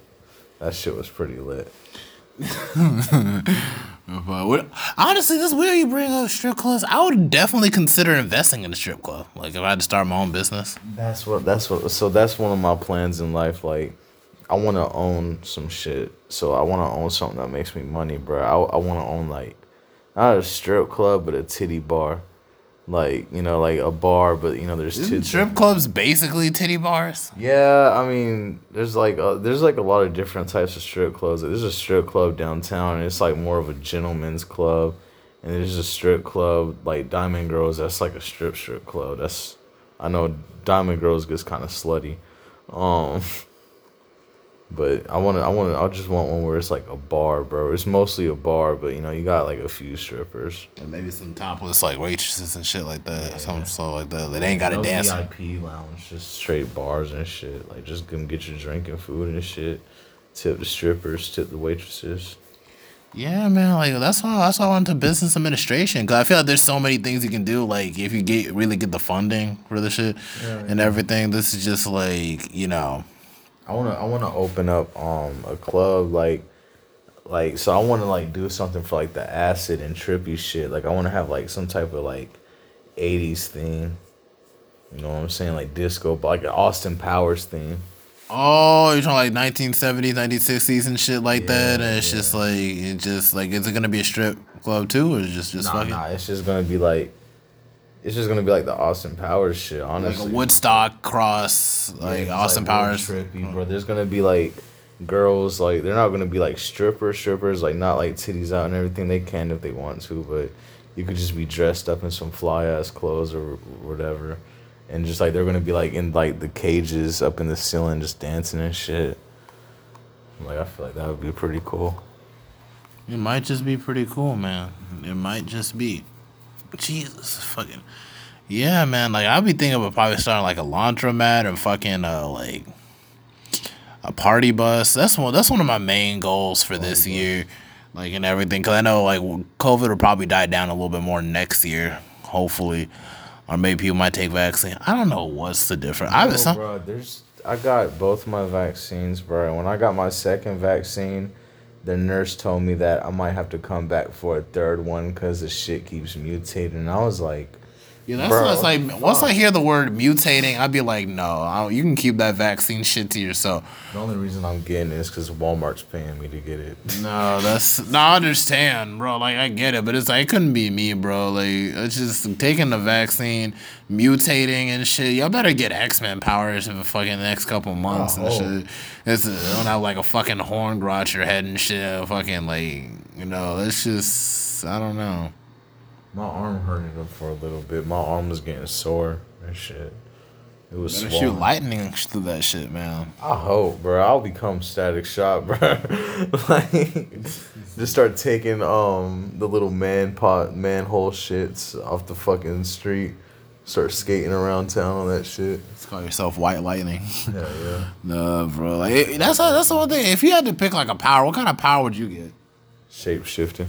that shit was pretty lit. Honestly, this weird you bring up strip clubs. I would definitely consider investing in a strip club. Like if I had to start my own business. That's what. That's what. So that's one of my plans in life. Like, I want to own some shit. So I want to own something that makes me money, bro. I I want to own like, not a strip club, but a titty bar. Like you know, like a bar, but you know, there's Isn't tits. strip clubs basically titty bars? Yeah, I mean, there's like a, there's like a lot of different types of strip clubs. There's a strip club downtown, and it's like more of a gentleman's club. And there's a strip club like Diamond Girls. That's like a strip strip club. That's I know Diamond Girls gets kind of slutty, um. But I want to. I want to. I just want one where it's like a bar, bro. It's mostly a bar, but you know, you got like a few strippers. And maybe some topless like waitresses and shit like that. Some stuff like that. They ain't got to No dance. VIP lounge, just straight bars and shit. Like just come get your drink and food and shit. Tip the strippers, tip the waitresses. Yeah, man. Like that's why that's why I went to business administration because I feel like there's so many things you can do. Like if you get really get the funding for the shit and everything, this is just like you know. I wanna I wanna open up um a club like like so I wanna like do something for like the acid and trippy shit. Like I wanna have like some type of like eighties theme. You know what I'm saying? Like disco, but like an Austin Powers theme. Oh, you're talking like 1970s, 1960s and shit like that, and it's just like it just like is it gonna be a strip club too, or is it just just Nah, fucking nah, it's just gonna be like, it's just gonna be like the Austin Powers shit. Honestly. Like a Woodstock cross, like it's, Austin real Powers? trippy, bro. There's gonna be like girls, like they're not gonna be like stripper strippers, like not like titties out and everything. They can if they want to, but you could just be dressed up in some fly ass clothes or whatever, and just like they're gonna be like in like the cages up in the ceiling, just dancing and shit. Like I feel like that would be pretty cool. It might just be pretty cool, man. It might just be. Jesus, fucking. Yeah, man. Like I'd be thinking about probably starting like a laundromat and fucking uh like a party bus. That's one. That's one of my main goals for this year, like and everything. Cause I know like COVID will probably die down a little bit more next year, hopefully, or maybe people might take vaccine. I don't know what's the difference. I Oh, bro, there's I got both my vaccines, bro. When I got my second vaccine, the nurse told me that I might have to come back for a third one because the shit keeps mutating. And I was like, Yeah, that's Bro, what's like. Once I hear the word mutating, I'd be like, no, I, you can keep that vaccine shit to yourself. the only reason I'm getting it is because Walmart's paying me to get it. No, that's no. I understand, bro. Like I get it, but it's like it couldn't be me, bro. Like it's just taking the vaccine, mutating and shit. Y'all better get X Men powers in the fucking next couple months and Oh. shit. It's uh, don't have like a fucking horn grow out your head and shit. Fucking like you know, it's just I don't know. My arm hurted up for a little bit. My arm was getting sore and shit. It was Better shoot lightning through that shit, man. I hope, bro. I'll become static shock, bro. like, just start taking um the little man pot manhole shits off the fucking street. Start skating around town on that shit. Let's call yourself White Lightning. Yeah, yeah. no, bro. Like that's that's the one thing. If you had to pick like a power, what kind of power would you get? Shape shifting.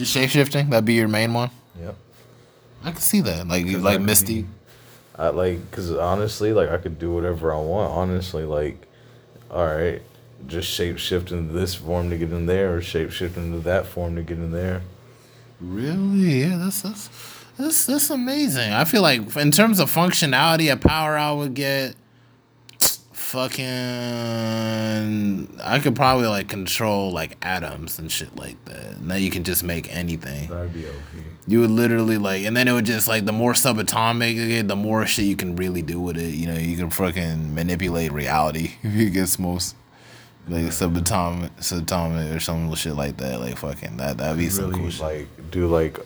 Just shape shifting. That'd be your main one. Yep. I can see that. Like like Mystique. be- I like, cause honestly, like I could do whatever I want. Honestly, like, all right, just shape shift into this form to get in there, or shape shift into that form to get in there. Really? Yeah, that's that's that's that's amazing. I feel like in terms of functionality, a power I would get fucking I could probably like control like atoms and shit like that. Now you can just make anything. That'd be OP. You would literally like and then it would just like the more subatomic you get, the more shit you can really do with it. You know, you can fucking manipulate reality if you get most like subatomic subatomic or some shit like that. Like fucking that that'd be some really cool shit. like do like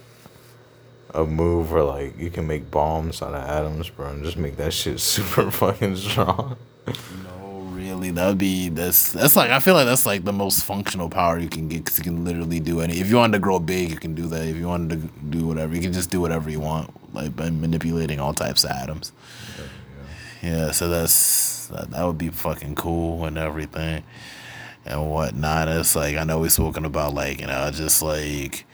a move where like you can make bombs out of atoms, bro, and just make that shit super fucking strong. No, really, that'd be that's that's like I feel like that's like the most functional power you can get because you can literally do any. If you wanted to grow big, you can do that. If you wanted to do whatever, you can just do whatever you want, like by manipulating all types of atoms. Yeah, yeah, so that's that, that would be fucking cool and everything and whatnot. It's like I know we spoken about like you know just like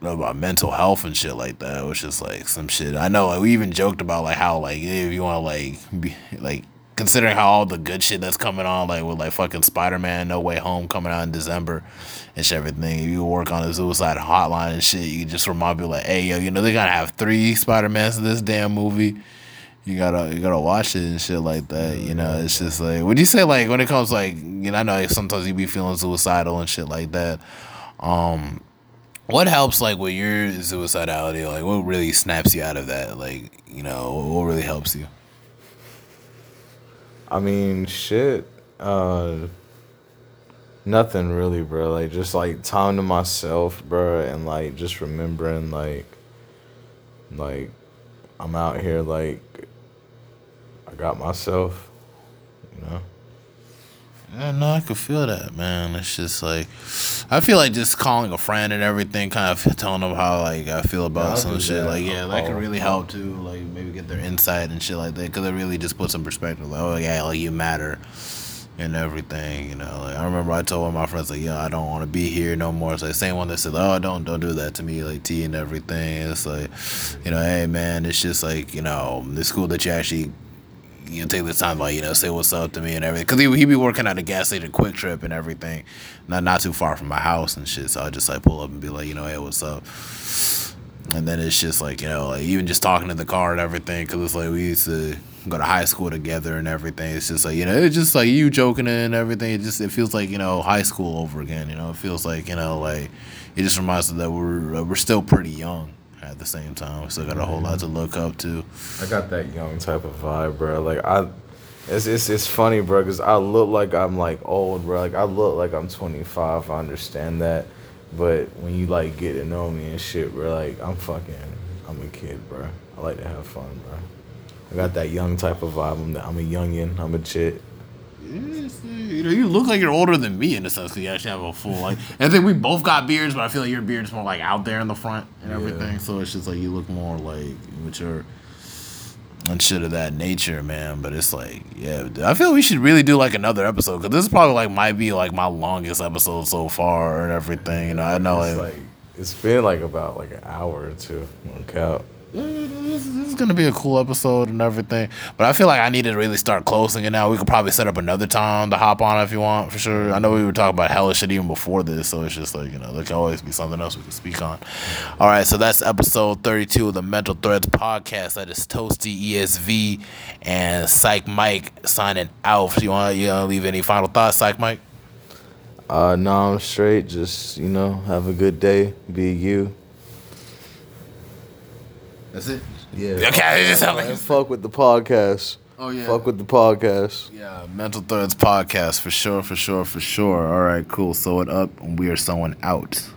about mental health and shit like that, which just like some shit. I know like, we even joked about like how like if you want to like be like considering how all the good shit that's coming on like with like fucking Spider Man No Way Home coming out in December and shit everything. If you work on the suicide hotline and shit, you just remind people like, hey yo, you know they gotta have three Spider Mans in this damn movie. You gotta you gotta watch it and shit like that. You know, it's just like would you say like when it comes like you know I know like, sometimes you be feeling suicidal and shit like that. Um, what helps like with your suicidality? Like what really snaps you out of that? Like you know what really helps you? I mean, shit. Uh, nothing really, bro. Like just like time to myself, bro, and like just remembering like, like, I'm out here like, I got myself, you know. Yeah, no, I could feel that, man. It's just like I feel like just calling a friend and everything, kind of telling them how like I feel about I'll some shit. that. Like, yeah, that could call. really help too. Like, maybe get their insight and shit like that, because it really just puts some perspective. Like, oh yeah, like you matter and everything. You know, like I remember I told one of my friends like, yeah, I don't want to be here no more. It's like same one that said, oh, don't don't do that to me, like T and everything. It's like, you know, hey man, it's just like you know, the school that you actually you know, take the time, like, you know, say what's up to me and everything. Cause he, he be working at a gas station, QuikTrip and everything, not not too far from my house and shit. So I just like pull up and be like, you know, hey, what's up? and then it's just like you know, like even just talking in the car and everything, because it's like we used to go to high school together and everything. It's just like you know, it's just like you joking and everything. It just it feels like you know high school over again. You know, it feels like you know like it just reminds us that we're we're still pretty young at the same time. We still got a whole lot to look up to. I got that young type of vibe, bro. Like I, it's it's it's funny, bro, because I look like I'm like old, bro. Like I look like I'm 25. I understand that, but when you like get to know me and shit, bro, like I'm fucking, I'm a kid, bro. I like to have fun, bro. I got that young type of vibe. I'm, I'm a youngin. I'm a chit. You know, you look like you're older than me in a sense. 'cause you actually have a full like. I think we both got beards, but I feel like your beard's more like out there in the front and everything. So it's just like you look more like mature and shit of that nature, man. But it's like, yeah, I feel we should really do like another episode because this is probably like might be like my longest episode so far and everything. You know, I know It's like, like it's been like about like an hour or two. Out. This, is gonna be a cool episode and everything. But I feel like I need to really start closing it now. We could probably set up another time to hop on if you want, for sure. I know we were talking about hella shit even before this, so it's just like you know there can always be something else we can speak on. All right, so that's episode thirty-two of the Mental Threads podcast. That is Toasty ESV and Psyc Mike signing out. You want you want to leave any final thoughts, Psyc Mike? Uh, no, I'm straight. Just you know, have a good day. Be you. That's it. Yeah. Okay, it just sound like fuck with the podcast. Oh yeah. Fuck with the podcast. Yeah, Mental Threads podcast for sure, for sure, for sure. All right, cool. Sew it up, and we are sewing out.